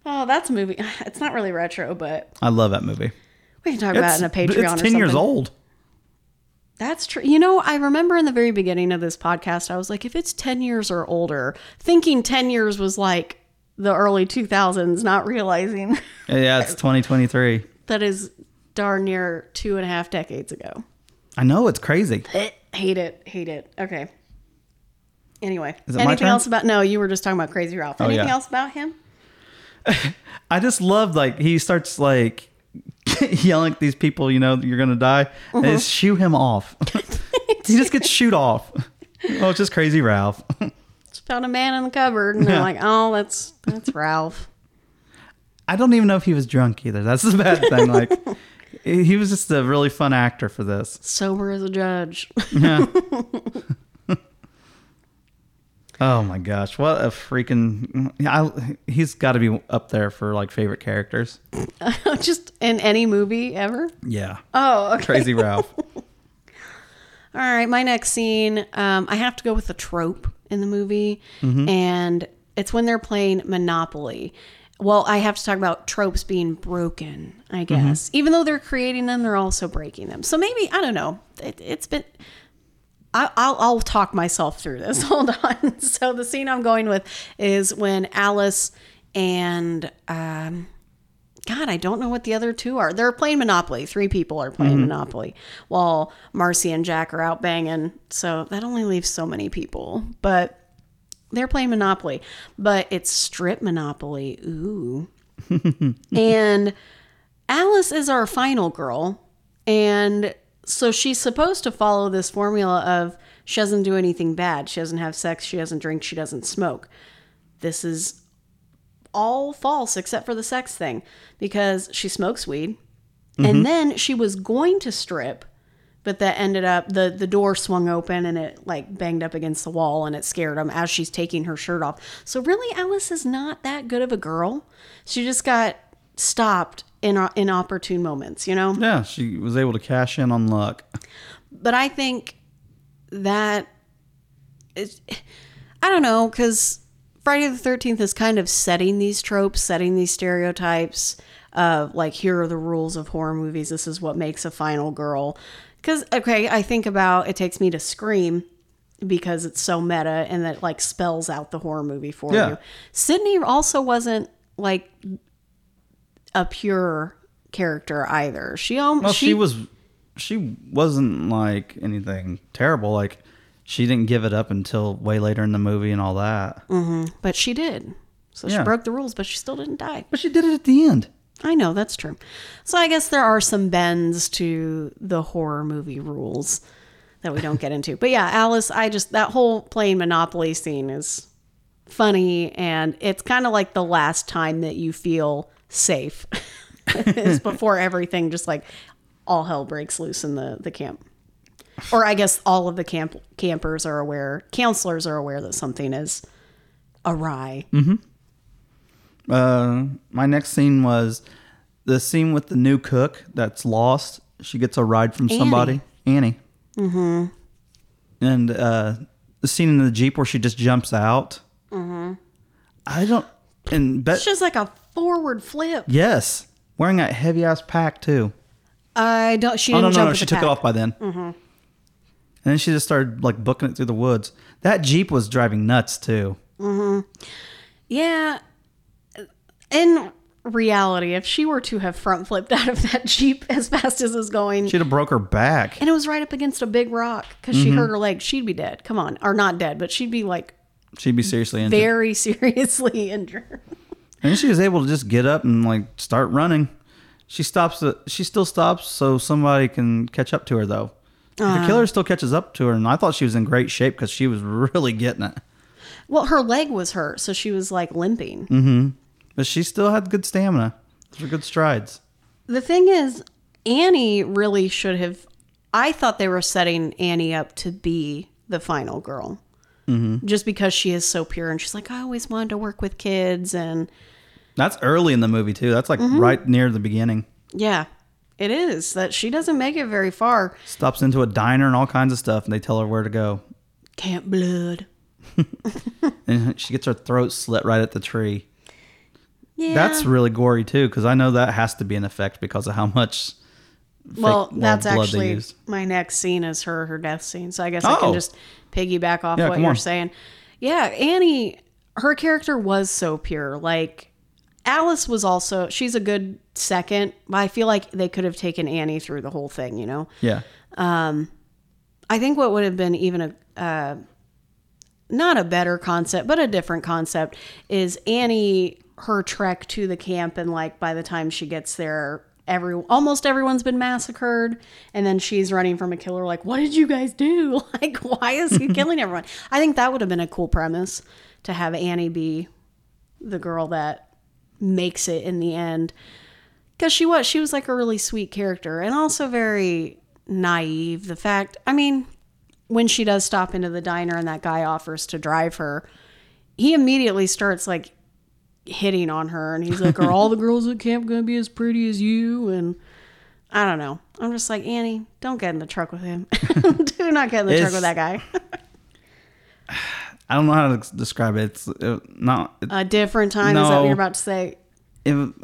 oh that's a movie it's not really retro but
I love that movie.
we can talk about it in a patreon
It's
or
ten years old.
That's true. You know, I remember in the very beginning of this podcast, I was like, if it's 10 years or older, thinking 10 years was like the early 2000s, not realizing
Yeah, it's 2023.
that is darn near two and a half decades ago.
I know it's crazy.
Eh, hate it. Hate it. Okay. Anyway,
Is it my
anything else about? No, you were just talking about Crazy Ralph. Anything
yeah.
else about him?
I just love like he starts like yelling at these people. You know, you're gonna die. And they shoot him off. he just gets shoot off. Oh, it's just crazy Ralph.
Just found a man in the cupboard, and they're like, "Oh, that's that's Ralph."
I don't even know if he was drunk either. That's the bad thing. Like he was just a really fun actor for this.
Sober as a judge.
Yeah. oh my gosh, what a freaking! I, he's got to be up there for like favorite characters.
just in any movie ever.
Yeah,
Oh, okay.
Crazy Ralph.
All right, my next scene, um, I have to go with the trope in the movie, and it's when they're playing Monopoly. Well, I have to talk about tropes being broken, I guess. Even though they're creating them, they're also breaking them. So maybe I don't know. It, it's been. I, I'll, I'll talk myself through this. Hold on. So the scene I'm going with is when Alice and um, God, I don't know what the other two are. They're playing Monopoly. Three people are playing Monopoly while Marcy and Jack are out banging. So that only leaves so many people. But they're playing Monopoly. But it's strip Monopoly. Ooh. and Alice is our final girl. And so she's supposed to follow this formula of she doesn't do anything bad. She doesn't have sex. She doesn't drink. She doesn't smoke. This is all false except for the sex thing because she smokes weed and mm-hmm. then she was going to strip but that ended up the the door swung open and it like banged up against the wall and it scared him as she's taking her shirt off. So really, Alice is not that good of a girl. She just got stopped in inopportune moments, you know.
Yeah, she was able to cash in on luck.
But I think that is, I don't know, because Friday the 13th is kind of setting these tropes, setting these stereotypes of like, here are the rules of horror movies. This is what makes a final girl. Because, okay, I think about it takes me to Scream because it's so meta and that like spells out the horror movie for
Yeah.
you. Sidney also wasn't like a pure character either. She almost
Well, she, was, she wasn't like anything terrible. Like she didn't give it up until way later in the movie and all that. Mm-hmm.
but she did. So she broke the rules, but she still didn't die.
But she did it at the end.
I know that's true. So I guess there are some bends to the horror movie rules that we don't get into. But yeah, Alice, I just that whole playing Monopoly scene is funny and it's kind of like the last time that you feel safe is before everything just like all hell breaks loose in the the camp. Or I guess all of the camp campers are aware, counselors are aware that something is awry. Mm-hmm.
Uh, my next scene was the scene with the new cook that's lost. She gets a ride from somebody, Annie. Mm-hmm. And uh, the scene in the jeep where she just jumps out. Mm-hmm. I don't. And bet
It's just like a forward flip.
yes, wearing that heavy ass pack too.
I don't. She
Oh no, no, no! She took it off by then. Mm-hmm. And then she just started like booking it through the woods. That jeep was driving nuts too. Mm-hmm.
Yeah. In reality, if she were to have front flipped out of that jeep as fast as it was going,
She'd have broke her back.
and it was right up against a big rock because she mm-hmm. hurt her leg, she'd be dead. Come on, or not dead, but she'd be like
She'd be seriously injured.
very seriously injured.
And she was able to just get up and like start running. She stops. The, she still stops so somebody can catch up to her though. the uh. killer still catches up to her, and I thought she was in great shape because she was really getting it.
Well, her leg was hurt, so she was like limping. Mm-hmm.
But she still had good stamina. Those were good strides.
The thing is, Annie really should have. I thought they were setting Annie up to be the final girl.
Mm-hmm.
Just because she is so pure and she's like, I always wanted to work with kids. And
That's early in the movie too. That's like right near the beginning.
yeah, it is that she doesn't make it very far.
Stops into a diner and all kinds of stuff, and they tell her where to go.
Camp Blood.
And she gets her throat slit right at the tree.
Yeah.
That's really gory too, because I know that has to be an effect because of how much.
well, that's actually my next scene is her her death scene. So I guess I
Oh.
can just piggyback off
Yeah,
what you're
on.
saying. Yeah, Annie, her character was so pure. Like Alice was also she's a good second, but I feel like they could have taken Annie through the whole thing. You know,
Yeah.
Um, I think what would have been even a uh, not a better concept, but a different concept is Annie her trek to the camp and like by the time she gets there every almost everyone's been massacred and then she's running from a killer like what did you guys do? Like why is he killing everyone? I think that would have been a cool premise to have annie be the girl that makes it in the end. Because she was she was like a really sweet character and also very naive. The fact i mean when she does stop into the diner and that guy offers to drive her he immediately starts like hitting on her and he's like are all the girls at camp gonna be as pretty as you and i don't know i'm just like annie don't get in the truck with him do not get in the truck with that guy
I don't know how to describe it. It's uh, not. It,
a different time is that what you're about to say
it,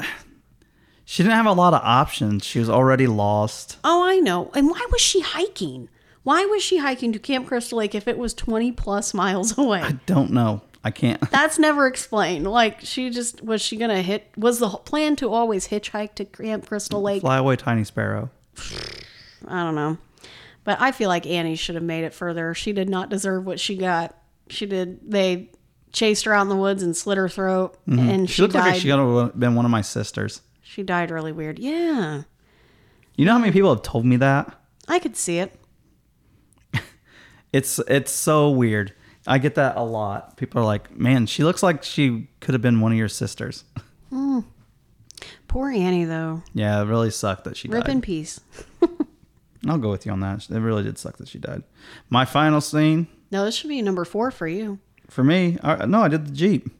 she didn't have a lot of options. She was already lost.
Oh, I know. And why was she hiking? Why was she hiking to Camp Crystal Lake if it was 20 plus miles away?
I don't know. I can't.
That's never explained. Like, she just, was she going to hit, was the plan to always hitchhike to Camp Crystal Lake?
Fly away, tiny sparrow.
I don't know. But I feel like Annie should have made it further. She did not deserve what she got. She did, they chased her out in the woods and slit her throat. And
Mm-hmm. She,
she,
looked
died.
like she could have been one of my sisters.
she died really weird. Yeah.
You know how many people have told me that?
I could see it.
It's it's so weird. I get that a lot. People are like, "Man, she looks like she could have been one of your sisters."
Poor Annie, though.
yeah, it really sucked that she
Rip
died.
Rip in peace.
I'll go with you on that. It really did suck that she died. My final scene
No, this should be number four for you.
for me. I, no, I did the Jeep.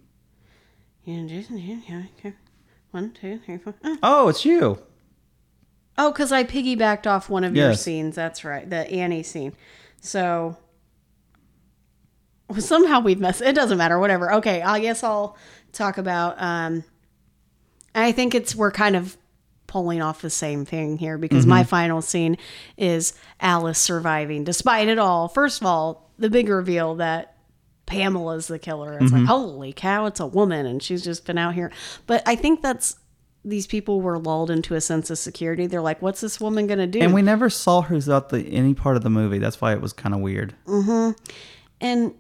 Yeah, Jason, yeah, yeah, okay. One, two, three, four. Uh.
Oh, it's you.
Oh, because I piggybacked off one of your scenes. That's right, the Annie scene. So somehow we've messed. It doesn't matter. Whatever. Okay, I guess I'll talk about. Um, I think it's we're kind of pulling off the same thing here because my mm-hmm. final scene is Alice surviving despite it all. First of all, the big reveal that Pamela's the killer. It's like, mm-hmm. holy cow, it's a woman and she's just been out here. But I think that's these people were lulled into a sense of security. They're like, what's this woman going to do?
And we never saw her throughout the any part of the movie. That's why it was kind of weird. Mm-hmm.
and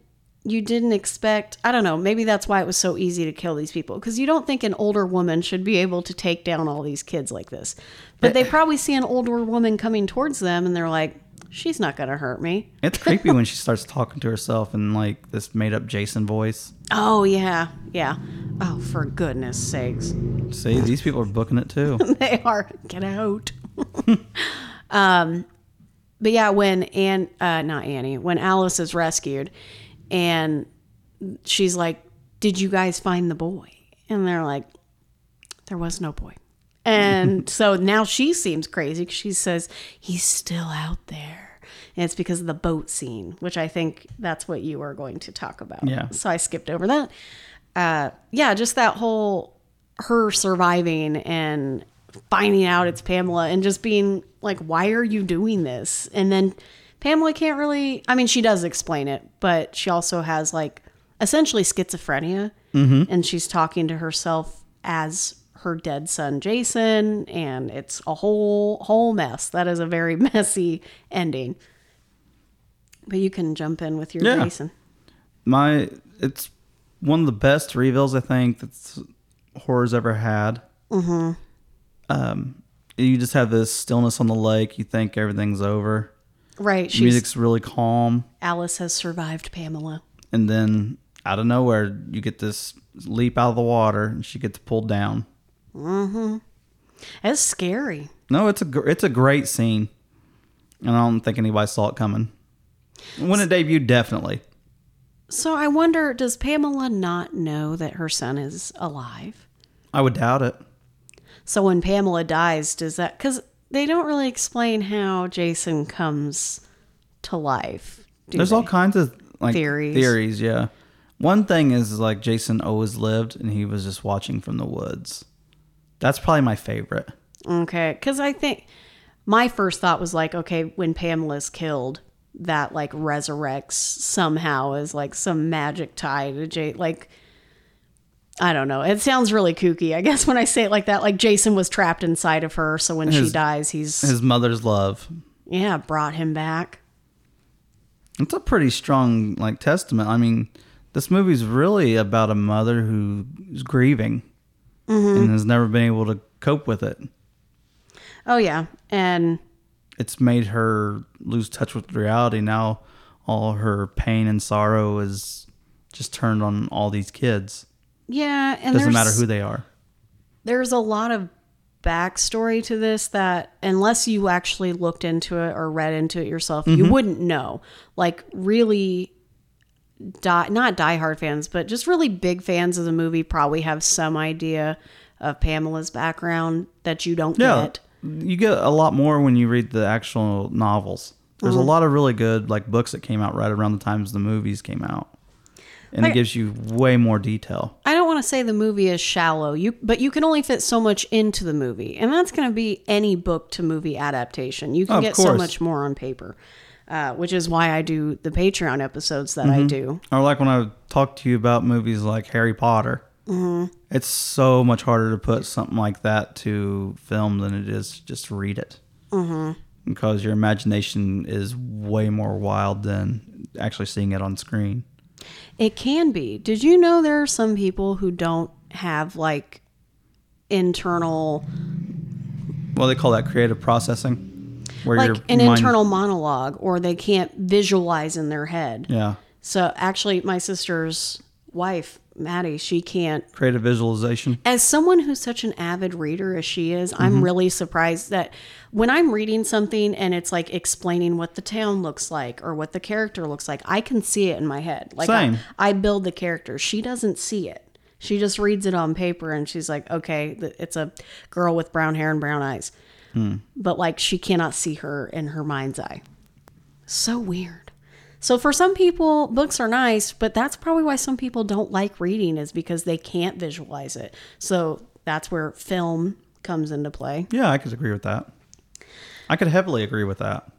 you didn't expect i don't know maybe that's why it was so easy to kill these people. Because you don't think an older woman should be able to take down all these kids like this. But they probably see an older woman coming towards them and they're like she's not going to hurt me.
It's creepy when she starts talking to herself in like this made up Jason voice.
oh yeah yeah. Oh for goodness sakes.
See, these people are booking it too.
they are. Get out. Um but yeah when Ann uh not annie when alice is rescued and she's like did you guys find the boy? And they're like there was no boy. And so now she seems crazy she says he's still out there. And it's because of the boat scene which i think that's what you were going to talk about.
Yeah.
so i skipped over that. Uh yeah just that whole her surviving and finding out it's Pamela and just being like, why are you doing this? And then Pamela can't really, I mean, she does explain it, but she also has like essentially schizophrenia and she's talking to herself as her dead son Jason and it's a whole whole mess. That is a very messy ending. But you can jump in with your
Yeah.
Jason.
My, it's one of the best reveals I think that's horror's ever had. Mm-hmm. Um, you just have this stillness on the lake. You think everything's over.
Right. She's
music's really calm,
Alice has survived Pamela.
and then out of nowhere, you get this leap out of the water, and she gets pulled down. Mm-hmm.
It's scary.
No, it's a it's a great scene, and I don't think anybody saw it coming. When it debuted, definitely.
So I wonder, does Pamela not know that her son is alive?
I would doubt it.
So when Pamela dies, does that because they don't really explain how Jason comes to life? do
There's
they?
all kinds of like
Theories.
Theories, yeah. One thing is like Jason always lived, and he was just watching from the woods. That's probably my favorite.
Okay, because I think my first thought was like, okay, when Pamela's killed, that like resurrects somehow as like some magic tie to Jay. Like, I don't know. It sounds really kooky, I guess, when I say it like that. Like Jason was trapped inside of her, so when she dies, he's
His mother's love.
yeah brought him back.
It's a pretty strong like testament. I mean, this movie's really about a mother who's grieving mm-hmm. and has never been able to cope with it.
Oh yeah, and
It's made her lose touch with reality. Now, all her pain and sorrow is just turned on all these kids.
Yeah, and
Doesn't matter who they are.
there's a lot of backstory to this that unless you actually looked into it or read into it yourself you wouldn't know like really die not diehard fans but just really big fans of the movie probably have some idea of pamela's background that you don't
Yeah,
get
you get a lot more when you read the actual novels. There's a
Mm-hmm.
lot of really good like books that came out right around the times the movies came out, and
Like-
it gives you way more detail.
i don't want to say the movie is shallow you but you can only fit so much into the movie and that's going to be any book to movie adaptation you can
Of
get so much more on paper uh, which is why i do the patreon episodes that
Mm-hmm.
i do
Or like when I talk to you about movies like Harry Potter,
Mm-hmm.
it's so much harder to put something like that to film than it is just to read it. Mm-hmm. Because your imagination is way more wild than actually seeing it on screen.
It can be. Did you know there are some people who don't have like internal,
Well, they call that creative processing, where
like an
mind-
internal monologue, or they can't visualize in their head?
Yeah.
So actually, my sister's wife Maddie, she can't
create a visualization.
as someone who's such an avid reader as she is, I'm
Mm-hmm.
really surprised that when I'm reading something and it's like explaining what the town looks like or what the character looks like, I can see it in my head. Like
Same.
I, I build the character. She doesn't see it. She just reads it on paper and she's like, okay, it's a girl with brown hair and brown eyes.
Hmm.
But like she cannot see her in her mind's eye. So weird. So for some people, books are nice, but that's probably why some people don't like reading is because they can't visualize it. So that's where film comes into play.
Yeah, I could agree with that. I could heavily agree with that.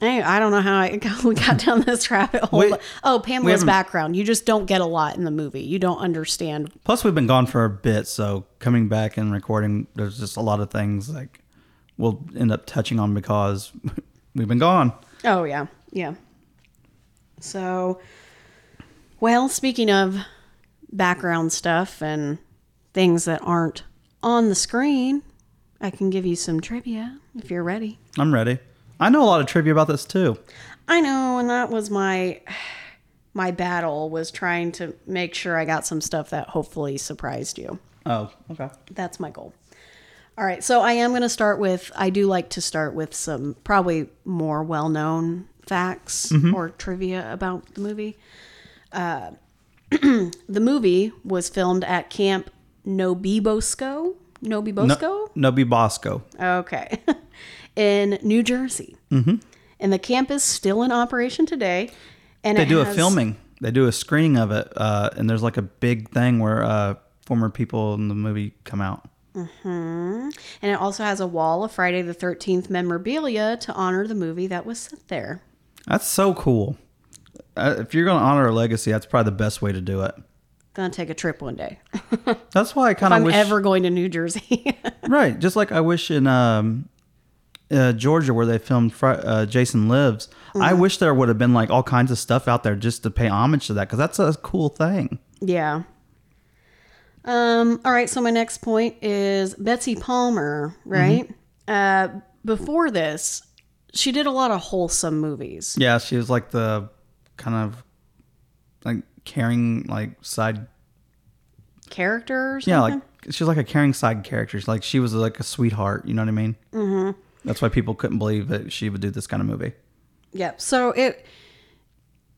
Hey, I don't know how I we got down this rabbit hole. Oh, Pamela's background. You just don't get a lot in the movie. You don't understand.
Plus, we've been gone for a bit, so coming back and recording, there's just a lot of things like we'll end up touching on because we've been gone.
Oh yeah, yeah. So, well, speaking of background stuff and things that aren't on the screen, I can give you some trivia if you're ready.
I'm ready. I know a lot of trivia about this too.
I know, and that was my my battle was trying to make sure I got some stuff that hopefully surprised you.
Oh, okay.
That's my goal. All right, so I am going to start with I do like to start with some probably more well-known facts or trivia about the movie. Uh, the movie was filmed at Camp Nobibosco. Nobibosco?
No, Nobi Bosco.
Okay. in New Jersey. Mm-hmm. And the camp is still in operation today. And
They do a filming. They do a screening of it, uh, and there's like a big thing where uh, former people in the movie come out.
And it also has a wall of Friday the 13th memorabilia to honor the movie that was set there.
That's so cool. Uh, if you're going to honor a legacy, that's probably the best way to do it.
Gonna take a trip one day.
That's why I kind of
I'm
wish.
ever going to New Jersey.
Right, just like I wish in um, uh, Georgia where they filmed uh, Jason Lives, I
Mm-hmm.
wish there would have been like all kinds of stuff out there just to pay homage to that because that's a cool thing.
yeah. Um, all right, so my next point is Betsy Palmer, right? Uh, before this, she did a lot of wholesome movies.
Yeah, she was like the kind of like caring like side.
characters.
Yeah, like she was like a caring side character. She's like she was like a sweetheart. You know what I mean? Mm-hmm. That's why people couldn't believe that she would do this kind of movie.
Yep. So it,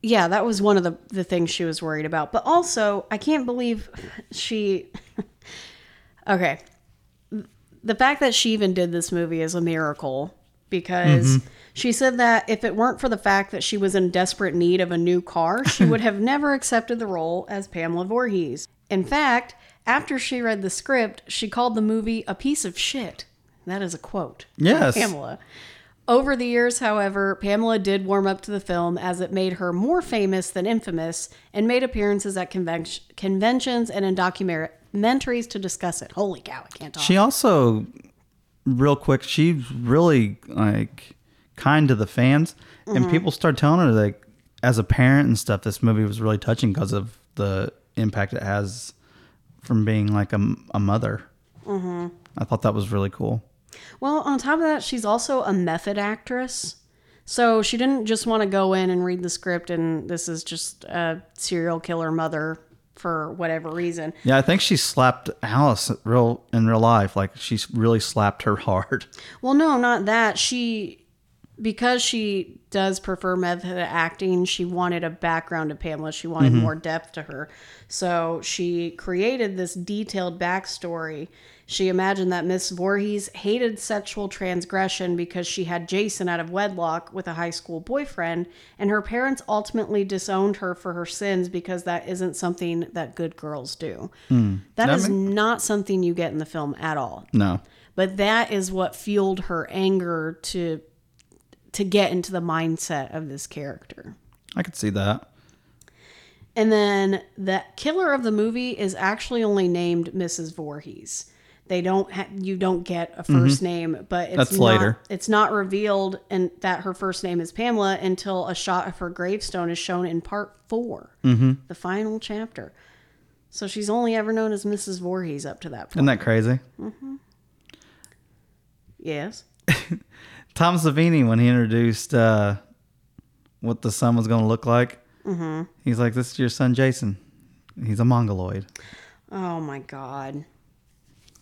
yeah, that was one of the the things she was worried about. But also, I can't believe she. okay, the fact that she even did this movie is a miracle because mm-hmm. she said that if it weren't for the fact that she was in desperate need of a new car, she would have never accepted the role as Pamela Voorhees. In fact, after she read the script, she called the movie a piece of shit. That is a quote.
Yes.
Pamela. Over the years, however, Pamela did warm up to the film as it made her more famous than infamous and made appearances at conven- conventions and in documentaries to discuss it. Holy cow, I can't talk.
She also, real quick, she's really like kind to the fans, and people start telling her like, as a parent and stuff, this movie was really touching because of the impact it has from being like a, a mother. Mm-hmm. I thought that was really cool.
well, on top of that, she's also a method actress. So she didn't just want to go in and read the script and this is just a serial killer mother for whatever reason.
Yeah, I think she slapped Alice real in real life. Like she really slapped her hard.
Well, no, not that. She, because she does prefer method acting, she wanted a background to Pamela. She wanted mm-hmm. more depth to her. So she created this detailed backstory. She imagined that Miss Voorhees hated sexual transgression because she had Jason out of wedlock with a high school boyfriend, and her parents ultimately disowned her for her sins because that isn't something that good girls do. Hmm. That
That
is not something you get in the film at all
No,
but that is what fueled her anger to to get into the mindset of this character
I could see that.
and then the killer of the movie is actually only named mrs Voorhees. they don't ha- you don't get a 1st name but it's
That's
not,
later.
it's not revealed and that her first name is pamela until a shot of her gravestone is shown in part 4 mm-hmm. the final chapter so she's only ever known as mrs Voorhees up to that point
Isn't that crazy?
yes
Tom Savini when he introduced uh, what the son was going to look like. Mm-hmm. He's like, "This is your son, Jason." He's a mongoloid.
Oh my God.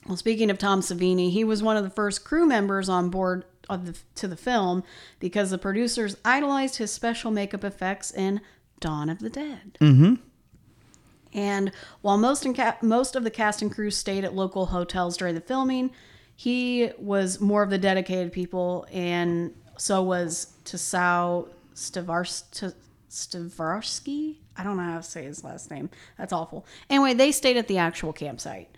Well, speaking of Tom Savini, he was one of the first crew members on board of the, to the film because the producers idolized his special makeup effects in Dawn of the Dead. Mm-hmm. And while most in ca- most of the cast and crew stayed at local hotels during the filming, he was more of the dedicated people, and so was Taso Stavars- Stavarsky. I don't know how to say his last name. That's awful. Anyway, they stayed at the actual campsite.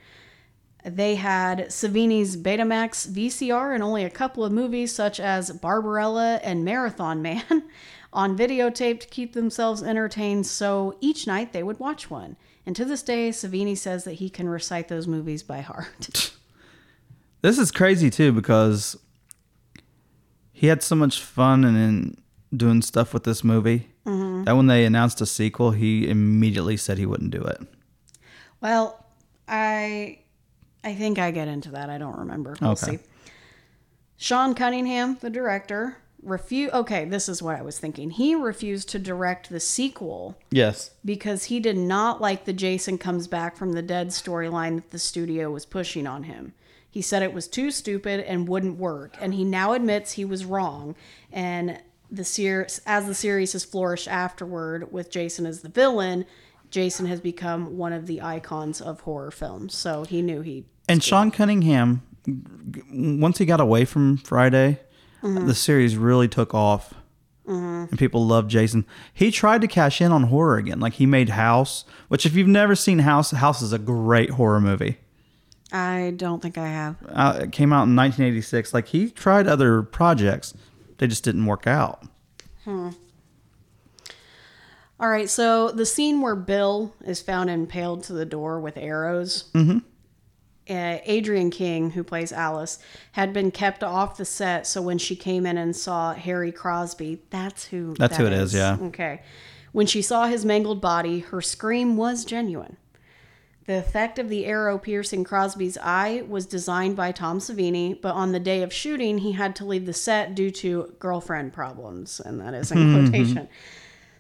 They had Savini's Betamax VCR and only a couple of movies such as Barbarella and Marathon Man on videotape to keep themselves entertained, so each night they would watch one. And to this day, Savini says that he can recite those movies by heart.
This is crazy too because he had so much fun and in doing stuff with this movie mm-hmm. that when they announced a sequel, he immediately said he wouldn't do it.
well, I I think I get into that. I don't remember. We'll
Okay.
see. Sean Cunningham, the director, refused. Okay, this is what I was thinking. He refused to direct the sequel
Yes.
because he did not like the Jason comes back from the dead storyline that the studio was pushing on him. He said it was too stupid and wouldn't work, and he now admits he was wrong. And the series, as the series has flourished afterward with Jason as the villain, Jason has become one of the icons of horror films. So he knew he.
And Sean Cunningham, once he got away from Friday, mm-hmm. the series really took off. Mm-hmm. And people loved Jason. He tried to cash in on horror again. Like he made House, which if you've never seen House, House is a great horror movie.
I don't think I have.
Uh, it came out in 1986. Like he tried other projects, they just didn't work out. Hmm.
All right, so the scene where Bill is found impaled to the door with arrows. Mm-hmm. Uh, Adrienne King, who plays Alice, had been kept off the set, so when she came in and saw Harry Crosby, that's who.
That's
that
who it is, yeah.
Okay. When she saw his mangled body, her scream was genuine. The effect of the arrow piercing Crosby's eye was designed by Tom Savini, but on the day of shooting, he had to leave the set due to girlfriend problems, and that is in mm-hmm. quotation.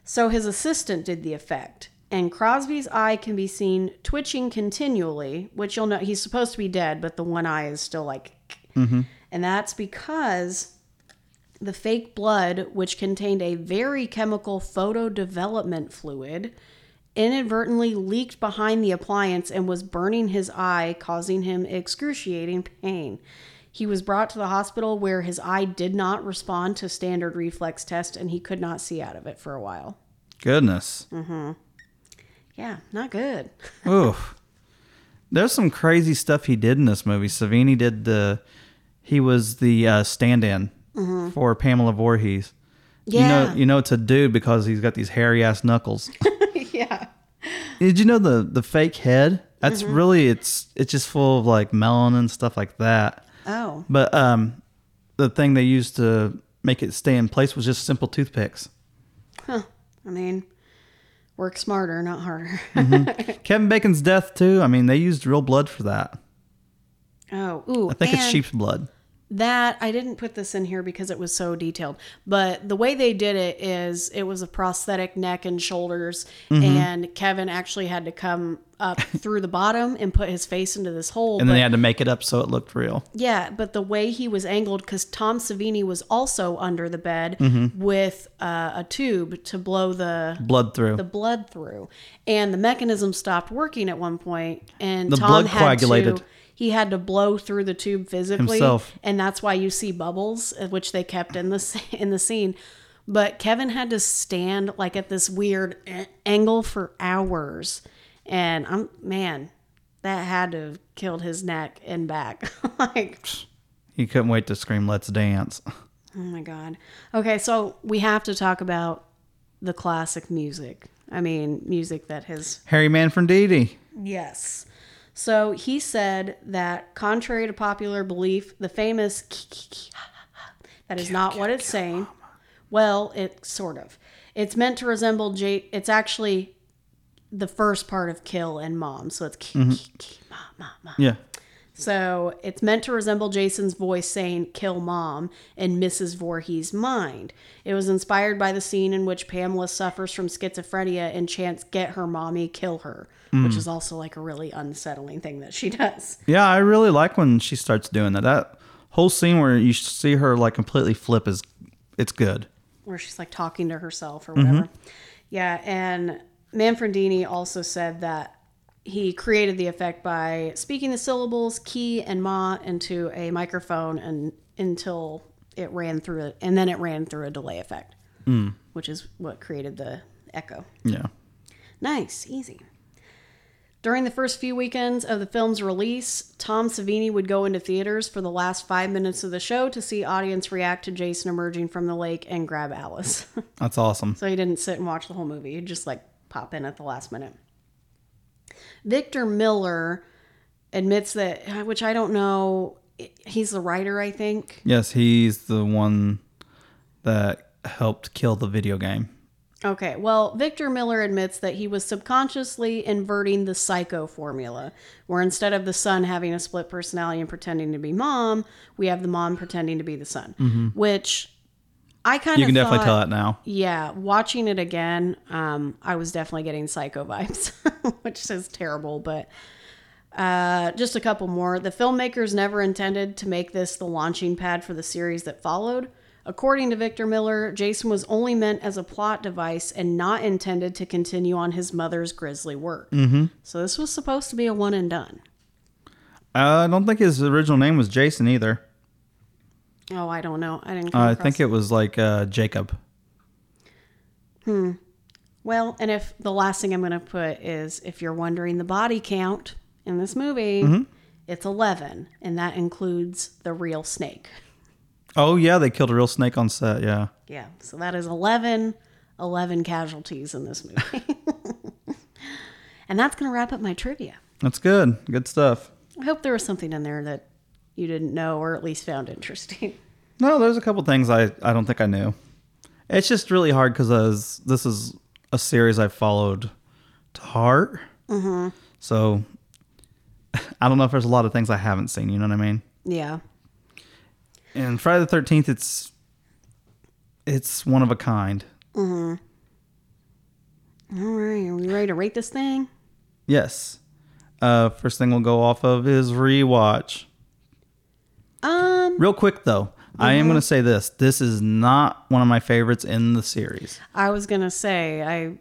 So his assistant did the effect. And Crosby's eye can be seen twitching continually, which you'll know he's supposed to be dead, but the one eye is still like. Mm-hmm. And that's because the fake blood, which contained a very chemical photo development fluid, inadvertently leaked behind the appliance and was burning his eye, causing him excruciating pain. He was brought to the hospital where his eye did not respond to standard reflex test and he could not see out of it for a while.
Goodness. Mm-hmm.
Yeah, not good.
Oof. There's some crazy stuff he did in this movie. Savini did the. He was the uh, stand-in for Pamela Voorhees.
Yeah.
You know, you know it's a dude because he's got these hairy ass knuckles.
yeah.
Did you know the the fake head? That's really it's it's just full of like melanin and stuff like that.
Oh.
But um, the thing they used to make it stay in place was just simple toothpicks.
Huh. I mean, work smarter, not harder.
Kevin Bacon's death too. I mean, they used real blood for that.
oh, ooh.
I think it's sheep's blood.
That I didn't put this in here because it was so detailed. But the way they did it is it was a prosthetic neck and shoulders,
Mm-hmm.
and Kevin actually had to come up through the bottom and put his face into this hole.
And
but,
then they had to make it up so it looked real.
yeah, but the way he was angled, because Tom Savini was also under the bed
Mm-hmm.
with uh, a tube to blow the
Blood through.
the blood through, and the mechanism stopped working at one point, and
The
Tom
blood
had
coagulated.
to he had to blow through the tube physically,
Himself.
and that's why you see bubbles, uh, which they kept in the in the scene. But Kevin had to stand like at this weird angle for hours, and I'm man, that had to have killed his neck and back. like,
He couldn't wait to scream, "Let's dance!"
oh my god. Okay, so we have to talk about the classic music. I mean, music that has
Harry Manfredini.
Yes. So he said that, contrary to popular belief, the famous that is not what it's saying. Well, it sort of. It's meant to resemble J. It's actually the first part of kill and mom. So it's ma, ma.
Yeah.
So it's meant to resemble Jason's voice saying "kill mom" in Mrs. Voorhees' mind. It was inspired by the scene in which Pamela suffers from schizophrenia and chants "get her mommy, kill her," which mm. is also like a really unsettling thing that she does.
Yeah, I really like when she starts doing that. That whole scene where you see her like completely flip is it's good.
where she's like talking to herself or whatever. Mm-hmm. Yeah, and Manfredini also said that he created the effect by speaking the syllables ki and ma into a microphone and until it ran through it, and then it ran through a delay effect, mm. which is what created the echo.
Yeah.
Nice, easy. During the first few weekends of the film's release, Tom Savini would go into theaters for the last five minutes of the show to see audience react to Jason emerging from the lake and grab Alice.
That's awesome.
so he didn't sit and watch the whole movie. He'd just like pop in at the last minute. Victor Miller admits that, which I don't know, he's the writer, I think.
Yes, he's the one that helped kill the video game.
Okay, well, Victor Miller admits that he was subconsciously inverting the psycho formula, where instead of the son having a split personality and pretending to be mom, we have the mom pretending to be the son, which I kind of
You can definitely tell that now.
Yeah, watching it again, um, I was definitely getting psycho vibes, which is terrible, but uh, just a couple more. The filmmakers never intended to make this the launching pad for the series that followed. According to Victor Miller, Jason was only meant as a plot device and not intended to continue on his mother's grisly work. Mm-hmm. So this was supposed to be a one and done.
Uh, I don't think his original name was Jason either.
Oh, I don't know. I didn't.
Uh, I think it was like uh, Jacob. Hmm.
Well, and if the last thing I'm going to put is if you're wondering the body count in this movie,
Mm-hmm.
it's 11, and that includes the real snake.
Oh yeah, they killed a real snake on set. Yeah.
Yeah, so that is 11, 11 casualties in this movie. and that's going to wrap up my trivia.
That's good. Good stuff.
I hope there was something in there that you didn't know or at least found interesting.
No, there's a couple things I, I don't think I knew. It's just really hard because this is a series I've followed to heart. Mm-hmm. So I don't know if there's a lot of things I haven't seen. You know what I mean?
yeah.
And Friday the Thirteenth, it's it's one of a kind.
All right, are we ready to rate this thing?
Yes. Uh, first thing we'll go off of is rewatch.
Um,
Real quick though, I am going to say this: this is not one of my favorites in the series.
I was gonna say I,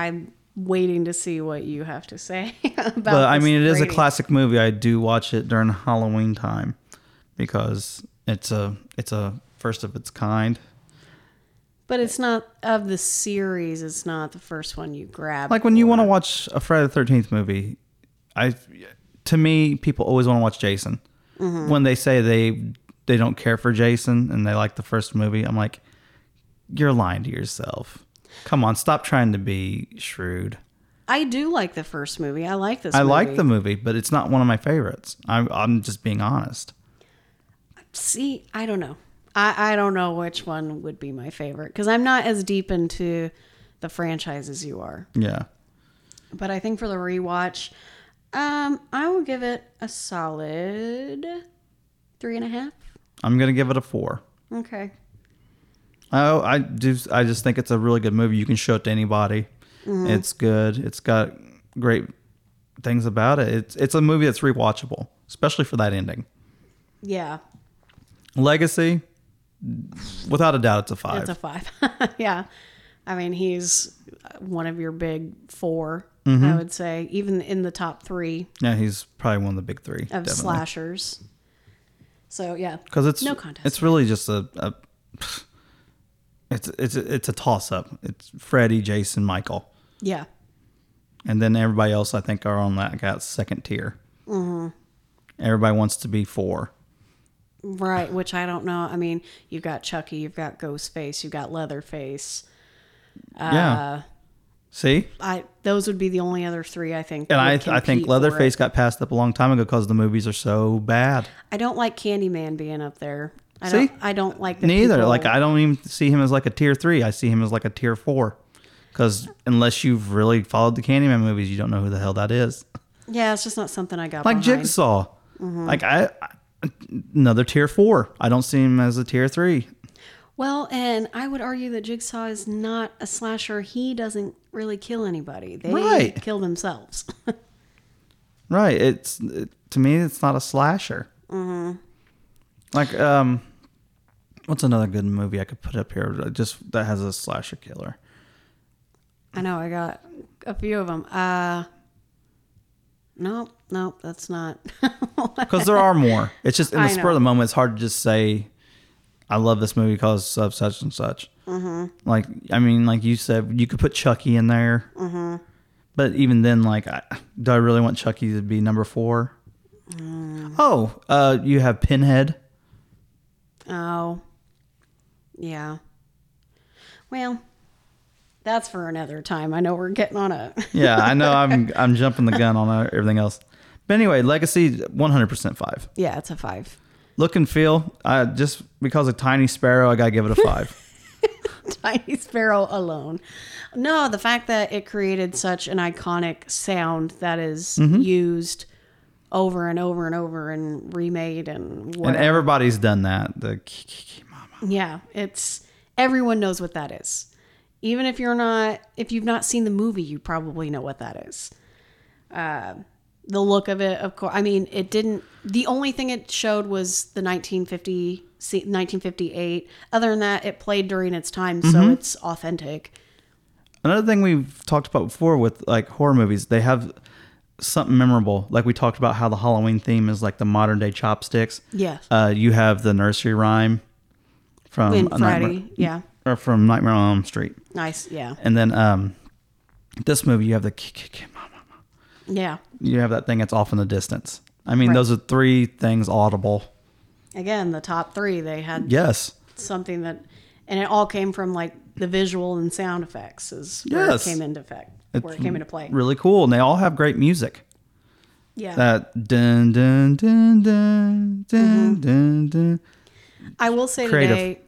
I'm waiting to see what you have to say about.
but I mean, it is a classic movie. I do watch it during Halloween time because it's a it's a first of its kind.
But it's not of the series. It's not the first one you grab.
Like when you want to watch a Friday the Thirteenth movie, I to me people always want to watch Jason. Mm-hmm. When they say they they don't care for Jason and they like the first movie, I'm like, you're lying to yourself. Come on, stop trying to be shrewd.
I do like the first movie. I like this.
I
movie.
like the movie, but it's not one of my favorites. I'm I'm just being honest.
See, I don't know. I I don't know which one would be my favorite because I'm not as deep into the franchise as you are.
Yeah.
But I think for the rewatch, um, I will give it a solid three and a half.
I'm gonna give it a four.
Okay.
Oh, I do. I just think it's a really good movie. You can show it to anybody. It's good. It's got great things about it. It's it's a movie that's rewatchable, especially for that ending.
Yeah,
Legacy, without a doubt, it's a five.
it's a five. yeah, I mean he's one of your big 4
Mm-hmm.
I would say, even in the top three
yeah, he's probably one of the big three.
of
definitely.
slashers. So yeah,
because it's
No contest.
It's really just a, a it's it's it's a toss up. It's Freddy, Jason, Michael,
yeah,
and then everybody else I think are on that got second tier. Mm-hmm. Everybody wants to be four.
Right. Which I don't know. I mean, you've got Chucky, you've got Ghostface, you've got Leatherface.
yeah. Uh, see,
I those would be the only other three I think.
and I I think Leatherface got passed up a long time ago because the movies are so bad.
I don't like Candyman being up there. I
See?
don't. I don't like
Neither.
people-
Like I don't even see him as like a tier three. I see him as like a tier four. Because unless you've really followed the Candyman movies, you don't know who the hell that is.
Yeah, it's just not something I got.
Like
behind.
Jigsaw. Mm-hmm. Like I, I, another tier four. I don't see him as a tier three.
Well, and I would argue that Jigsaw is not a slasher. He doesn't really kill anybody. They
Right.
kill themselves.
Right. It's it, to me, it's not a slasher. Mm-hmm. Like, um, what's another good movie I could put up here? Just that has a slasher killer.
I know I got a few of them. Uh, nope, nope, that's not.
Because there are more. It's just in the spur of the moment. It's hard to just say, "I love this movie because of such and such." Mm-hmm. Like, I mean, like you said, you could put Chucky in there. Mm-hmm. But even then, like, I, do I really want Chucky to be number four?
Mm.
Oh, uh, you have Pinhead.
oh, yeah. Well, that's for another time. I know we're getting on a.
Yeah, I know. I'm I'm jumping the gun on everything else. But anyway, Legacy 100% five.
yeah, it's a five.
Look and feel. Uh, just because of Tiny Sparrow, I gotta give it a five.
Tiny Sparrow alone. No, the fact that it created such an iconic sound that is
Mm-hmm.
used over and over and over and remade and
and everybody's done that. The mama.
yeah, it's everyone knows what that is. Even if you're not, if you've not seen the movie, you probably know what that is. Uh, the look of it, of course. I mean, it didn't. The only thing it showed was the 1950, 1958. Other than that, it played during its time, so it's authentic.
Another thing we've talked about before with like horror movies, they have something memorable. Like we talked about how the Halloween theme is like the modern day chopsticks.
Yes.
Uh, you have the nursery rhyme from
In Friday, yeah,
or from Nightmare on Elm Street,
nice, yeah,
and then um, this movie you have the k- k- k- mama.
Yeah.
you have that thing that's off in the distance. I mean,
Right.
those are three things audible.
Again, the top three, they had
Yes.
something that, and it all came from like the visual and sound effects is where
Yes.
it came into effect, where it came into play.
Really cool, and they all have great music.
Yeah.
That dun dun dun dun dun
Mm-hmm.
dun dun.
I will say
Creative.
today,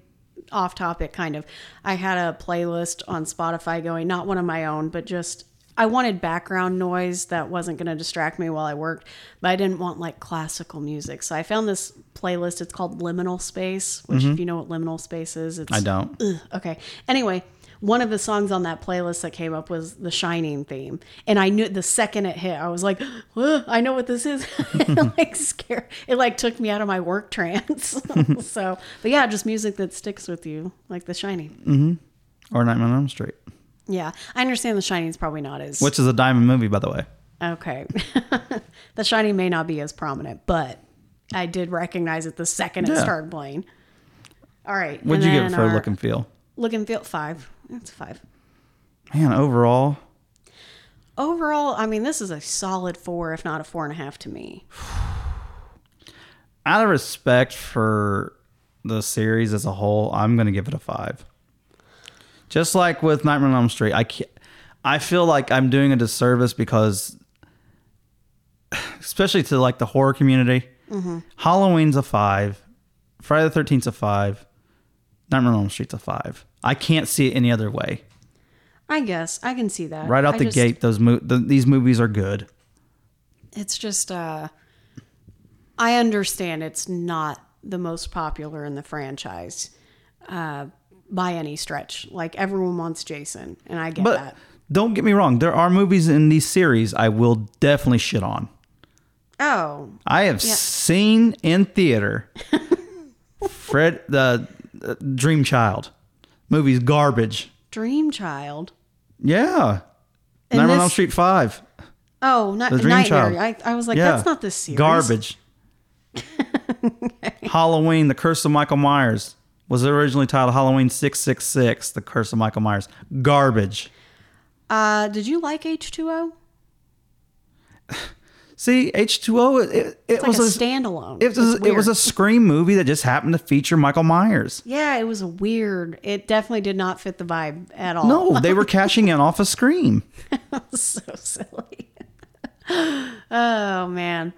off topic kind of, I had a playlist on Spotify going, not one of my own, but just I wanted background noise that wasn't going to distract me while I worked, but I didn't want like classical music. So I found this playlist. It's called Liminal Space, which if you know what liminal space is, it's
Mm-hmm. I don't.
Ugh, okay. Anyway, one of the songs on that playlist that came up was the Shining theme, and I knew the second it hit, I was like, I know what this is. it, like scare, it like took me out of my work trance. so, but yeah, just music that sticks with you, like the Shining.
Or Nightmare on Elm Street,
Yeah, I understand the Shining is probably not as
which is a diamond movie, by the way.
okay. the Shining may not be as prominent, but I did recognize it the second it
Yeah.
started playing. All right,
What'd
and
you give it
then
for
our
look and feel?
look and feel? Five. That's a five.
Man, overall,
Overall, I mean, this is a solid four, if not a four and a half to me.
out of respect for the series as a whole, I'm going to give it a five. Just like with Nightmare on Elm Street, I can't, I feel like I'm doing a disservice because, especially to like the horror community, Halloween's a five, Friday the Thirteenth's a five, Nightmare on Elm Street's a five. I can't see it any other way.
I guess I can see that.
Right out
I
the
just-
gate, those mo- the, these movies are good.
It's just, uh, I understand it's not the most popular in the franchise uh, by any stretch. Like everyone wants Jason, and I get
But
that.
don't get me wrong, there are movies in these series I will definitely shit on.
Oh,
I have seen in theater Fred the uh, Dream Child movie's garbage.
Dream Child.
Yeah,
And
Nightmare on Elm Street Five.
Oh, not
The Dream
Nightmare.
Child.
I, I was like,
Yeah,
that's not this series.
Garbage. Halloween: The Curse of Michael Myers was originally titled Halloween Six Six Six: The Curse of Michael Myers. Garbage.
Uh, did you like H two O?
See, H two O. It, it
It's like
was
a
a,
standalone.
it was it was a. Scream movie that just happened to feature Michael Myers.
yeah. It was a weird. It definitely did not fit the vibe at all.
No, they were cashing in off of Scream.
so silly. oh man.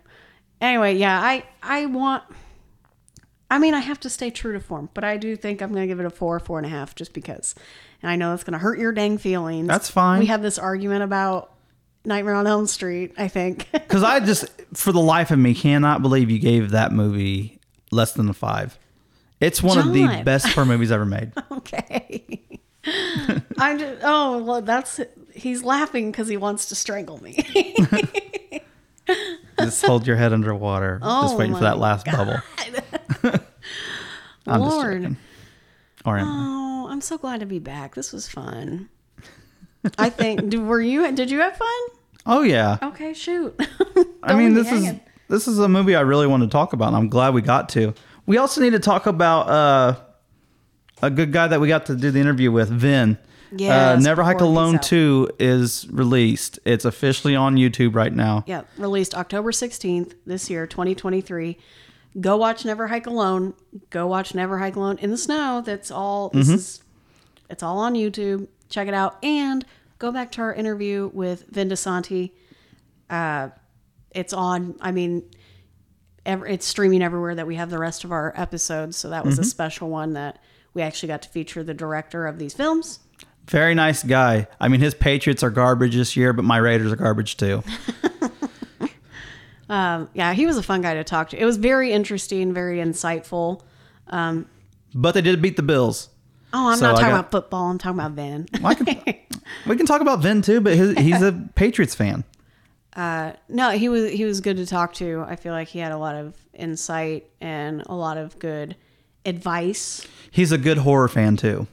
Anyway, yeah, I I want. I mean, I have to stay true to form, but I do think I'm going to give it a four, four and a half, just because. And I know that's going to hurt your dang feelings.
That's fine.
We have this argument about Nightmare on Elm Street. I think.
Because I just, for the life of me, cannot believe you gave that movie less than a five. It's one of the best horror movies ever made.
okay. I'm just. Oh well, that's. He's laughing because he wants to strangle me.
Just hold your head underwater. just
Oh
waiting for that last bubble. I'm just
Lord.
joking. Or am I?
Oh, I'm so glad to be back. This was fun. I think. do- Were you? Did you have fun?
Oh yeah.
Okay, shoot.
I
Don't
mean,
leave
this
me
is
hanging.
this is a movie I really want to talk about, and I'm glad we got to. We also need to talk about uh, a good guy that we got to do the interview with, Vin.
Yes,
uh, Never Hike
before it
Alone
out.
2 is released. It's officially on YouTube right now.
Yeah, released October 16th this year, 2023. Go watch Never Hike Alone. Go watch Never Hike Alone in the snow. That's all. This is it's all on YouTube. Check it out and go back to our interview with Vin DeSanti. Uh, it's on. I mean, ev it's streaming everywhere that we have the rest of our episodes. So that was a special one that we actually got to feature the director of these films.
Very nice guy. I mean, his Patriots are garbage this year, but my Raiders are garbage too.
Um, yeah, he was a fun guy to talk to. It was very interesting, very insightful.
But they did beat the Bills.
Oh, I'm
So
not talking
got-
about football. I'm talking about Vin.
Well, can- we can talk about Vin too, but his, he's a Patriots fan.
no, he was he was good to talk to. I feel like he had a lot of insight and a lot of good advice.
He's a good horror fan too.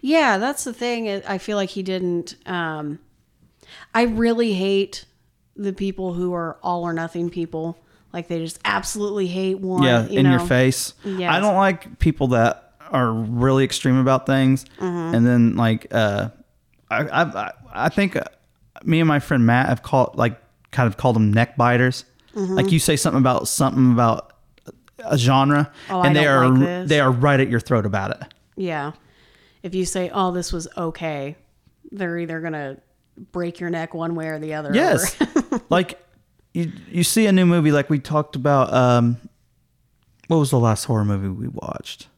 Yeah, that's the thing. I feel like he didn't. Um, I really hate the people who are all or nothing people. Like they just absolutely hate one.
yeah,
you
in your face.
Yes.
I don't like people that are really extreme about things,
Mm-hmm.
and then like uh, I, I I- I think uh, me and my friend Matt have called like kind of called them neck biters.
Mm-hmm.
Like you say something about something about a genre,
Oh, I
and they are
like
they are right at your throat about it.
Yeah. If you say, "Oh, this was okay," they're either gonna break your neck one way or the other.
Yes, like you you see a new movie like we talked about. Um, what was the last horror movie we watched?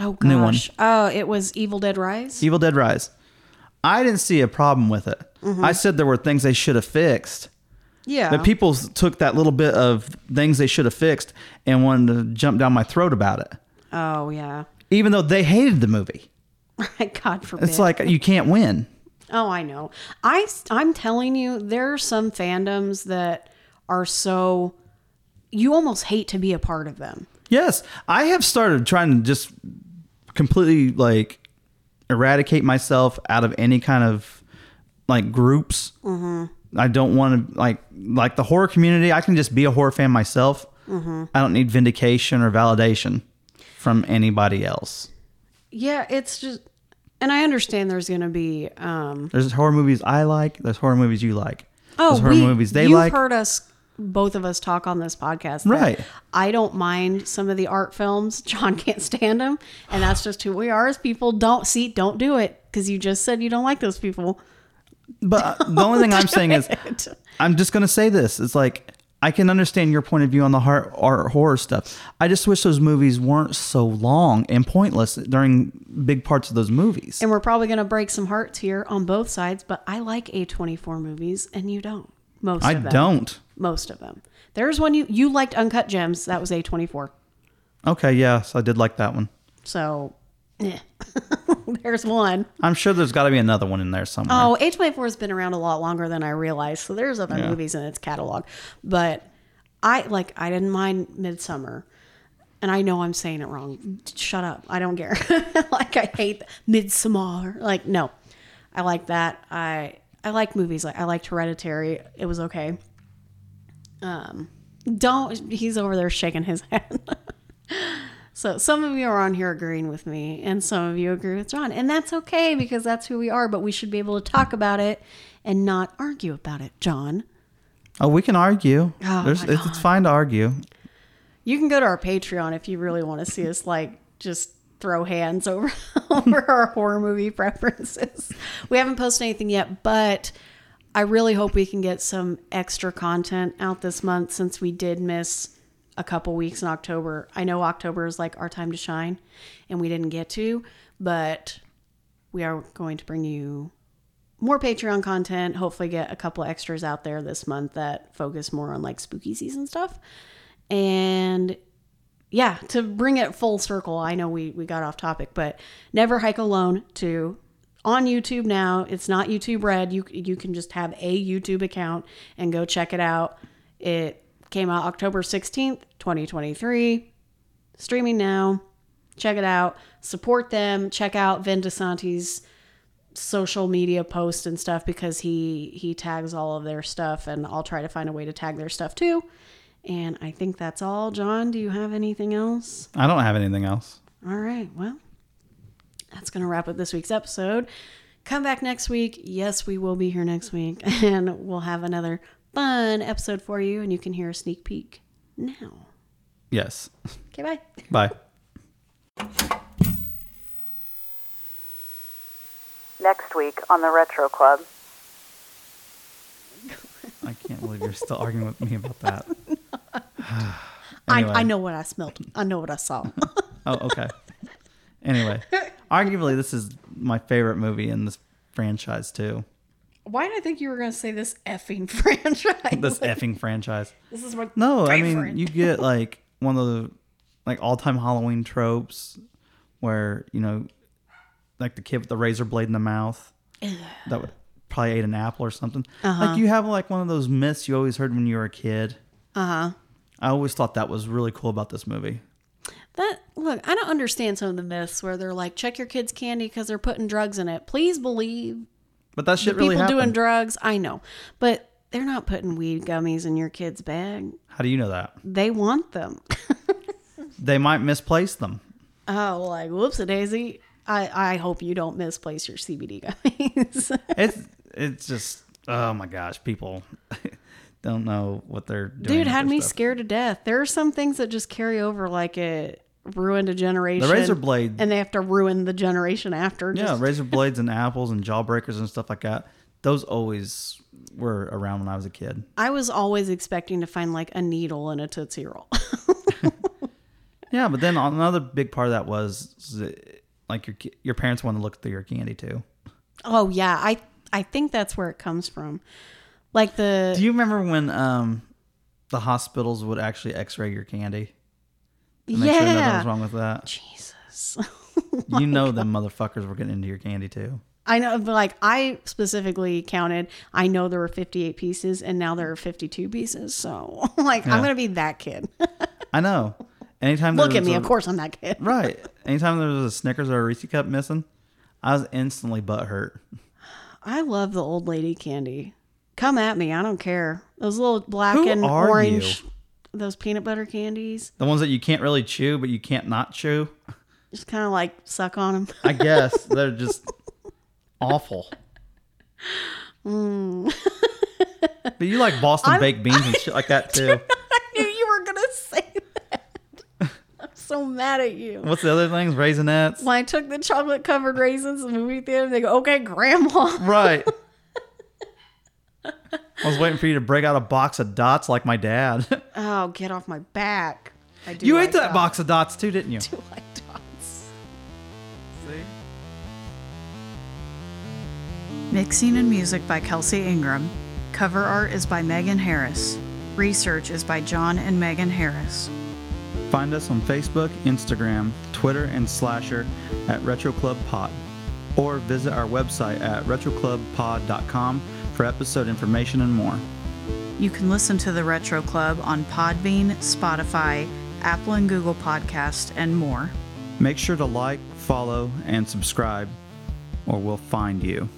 oh
New one.
gosh. Oh, it was Evil Dead Rise.
Evil Dead Rise. I didn't see a problem with it. I said there were things they should have fixed.
yeah.
But people took that little bit of things they should have fixed and wanted to jump down my throat about it,
oh yeah.
even though they hated the movie.
God forbid.
It's like you can't win.
Oh, I know. I I'm telling you, there are some fandoms that are so you almost hate to be a part of them.
Yes, I have started trying to just completely like eradicate myself out of any kind of like groups. Mm-hmm. I don't want to like like the horror community. I can just be a horror fan myself. Mm-hmm. I don't need vindication or validation from anybody else.
Yeah, it's just and I understand there's going to be um
There's horror movies I like. There's horror movies you like.
Oh,
there's horror
we,
movies they
you've
like.
heard us, both of us, talk on this podcast.
Right.
I don't mind some of the art films. John can't stand them, and that's just who we are as people. Don't see, don't do it because you just said you don't like those people.
But uh, the only thing I'm saying is. I'm just gonna say this. It's like I can understand your point of view on the heart or horror stuff. I just wish those movies weren't so long and pointless during big parts of those movies.
And we're probably going to break some hearts here on both sides, but I like A24 movies, and you don't. Most
I
of them.
don't.
Most of them. There's one you you liked, Uncut Gems. That was A24.
Okay, yes, I did like that one.
So, eh. there's one.
I'm sure there's got to be another one in there somewhere.
Oh, A24 has been around a lot longer than I realized. So there's other
Yeah.
movies in its catalog. But I like I didn't mind Midsummer. And I know I'm saying it wrong. Shut up. I don't care. like I hate Midsummer. Like no. I like that. I I like movies. Like I liked Hereditary. It was okay. Um don't he's over there shaking his head. So some of you are on here agreeing with me, and some of you agree with John, and that's okay because that's who we are. But we should be able to talk about it and not argue about it. John,
Oh, we can argue.
Oh,
There's, it's, it's fine to argue.
you can go to our Patreon if you really want to see us like just throw hands over over our horror movie preferences. We haven't posted anything yet, but I really hope we can get some extra content out this month since we did miss a couple weeks in October. I know October is like our time to shine and we didn't get to, but we are going to bring you more Patreon content. Hopefully, get a couple extras out there this month that focus more on like spooky season stuff. And yeah, to bring it full circle, I know we we got off topic, but Never Hike Alone to on YouTube now. It's not YouTube Red. You you can just have a YouTube account and go check it out. It came out October 16th, 2023. Streaming now. Check it out. Support them. Check out Vin DeSanti's social media posts and stuff because he he tags all of their stuff and I'll try to find a way to tag their stuff too. And I think that's all. John, do you have anything else?
I don't have anything else.
All right. Well, that's going to wrap up this week's episode. Come back next week. Yes, we will be here next week and we'll have another fun episode for you and you can hear a sneak peek now.
Yes.
Okay, bye.
Bye.
Next week on the Retro Club.
I can't believe you're still arguing with me about that.
I, I know what I smelled. I know what I saw.
Oh, okay. Anyway, arguably, this is my favorite movie in this franchise too.
Why did I think you were going to say this effing franchise?
This effing franchise.
This is what.
No, I mean you get like one of the like all time Halloween tropes where you know, like the kid with the razor blade in the mouth that would probably ate an apple or something. Like you have like one of those myths you always heard when you were a kid.
Uh huh.
I always thought that was really cool about this movie.
That look, I don't understand some of the myths where they're like, check your kids' candy because they're putting drugs in it. Please believe
But that shit
the
really
people doing drugs. I know, but they're not putting weed gummies in your kid's bag.
How do you know that?
They want them.
They might misplace them.
oh, like whoopsie daisy. I I hope you don't misplace your CBD gummies.
It's it's just oh my gosh, people don't know what they're doing.
Dude had me
stuff.
scared to death. There are some things that just carry over, like it ruined a generation.
The razor blade
and they have to ruin the generation after.
Yeah, razor blades and apples and jawbreakers and stuff like that. Those always were around when I was a kid.
I was always expecting to find like a needle in a Tootsie Roll.
Yeah, but then another big part of that was like your your parents want to look through your candy too.
oh yeah, I I think that's where it comes from. Like the
Do you remember when um the hospitals would actually X-ray your candy to make sure nothing was wrong with that?
Jesus.
you oh know them motherfuckers were getting into your candy too.
I know, but like I specifically counted. I know there were 58 pieces, and now there are 52 pieces. So like
Yeah.
I'm gonna be that kid.
I know. Anytime
Look at me,
a-
of course I'm that kid.
Right. Anytime there was a Snickers or a Reese cup missing, I was instantly butt hurt.
I love the old lady candy. Come at me, I don't care. Those little black
Who
and orange,
you?
Those peanut butter candies.
The ones that you can't really chew, but you can't not chew.
Just kind of like suck on them.
I guess they're just awful.
Mm.
but you like Boston baked beans and shit like that too.
I knew you were gonna say that. I'm so mad at you.
What's the other things? Raisinets.
When I took the chocolate covered raisins to the movie theater, they go, "Okay, Grandma."
Right. I was waiting for you to break out a box of dots like my dad.
Oh, get off my back! I do.
you
like
ate that
dots.
box of dots too, didn't you?
I do like dots.
Mixing and music by Kelsey Ingram. Cover art is by Meghan Harris. Research is by John and Meghan Harris.
Find us on Facebook, Instagram, Twitter, and Slasher at Retro Club Pod. Or visit our website at retroclubpod.com for episode information and more.
You can listen to the Retro Club on Podbean, Spotify, Apple and Google Podcast, and more.
Make sure to like, follow, and subscribe, or we'll find you.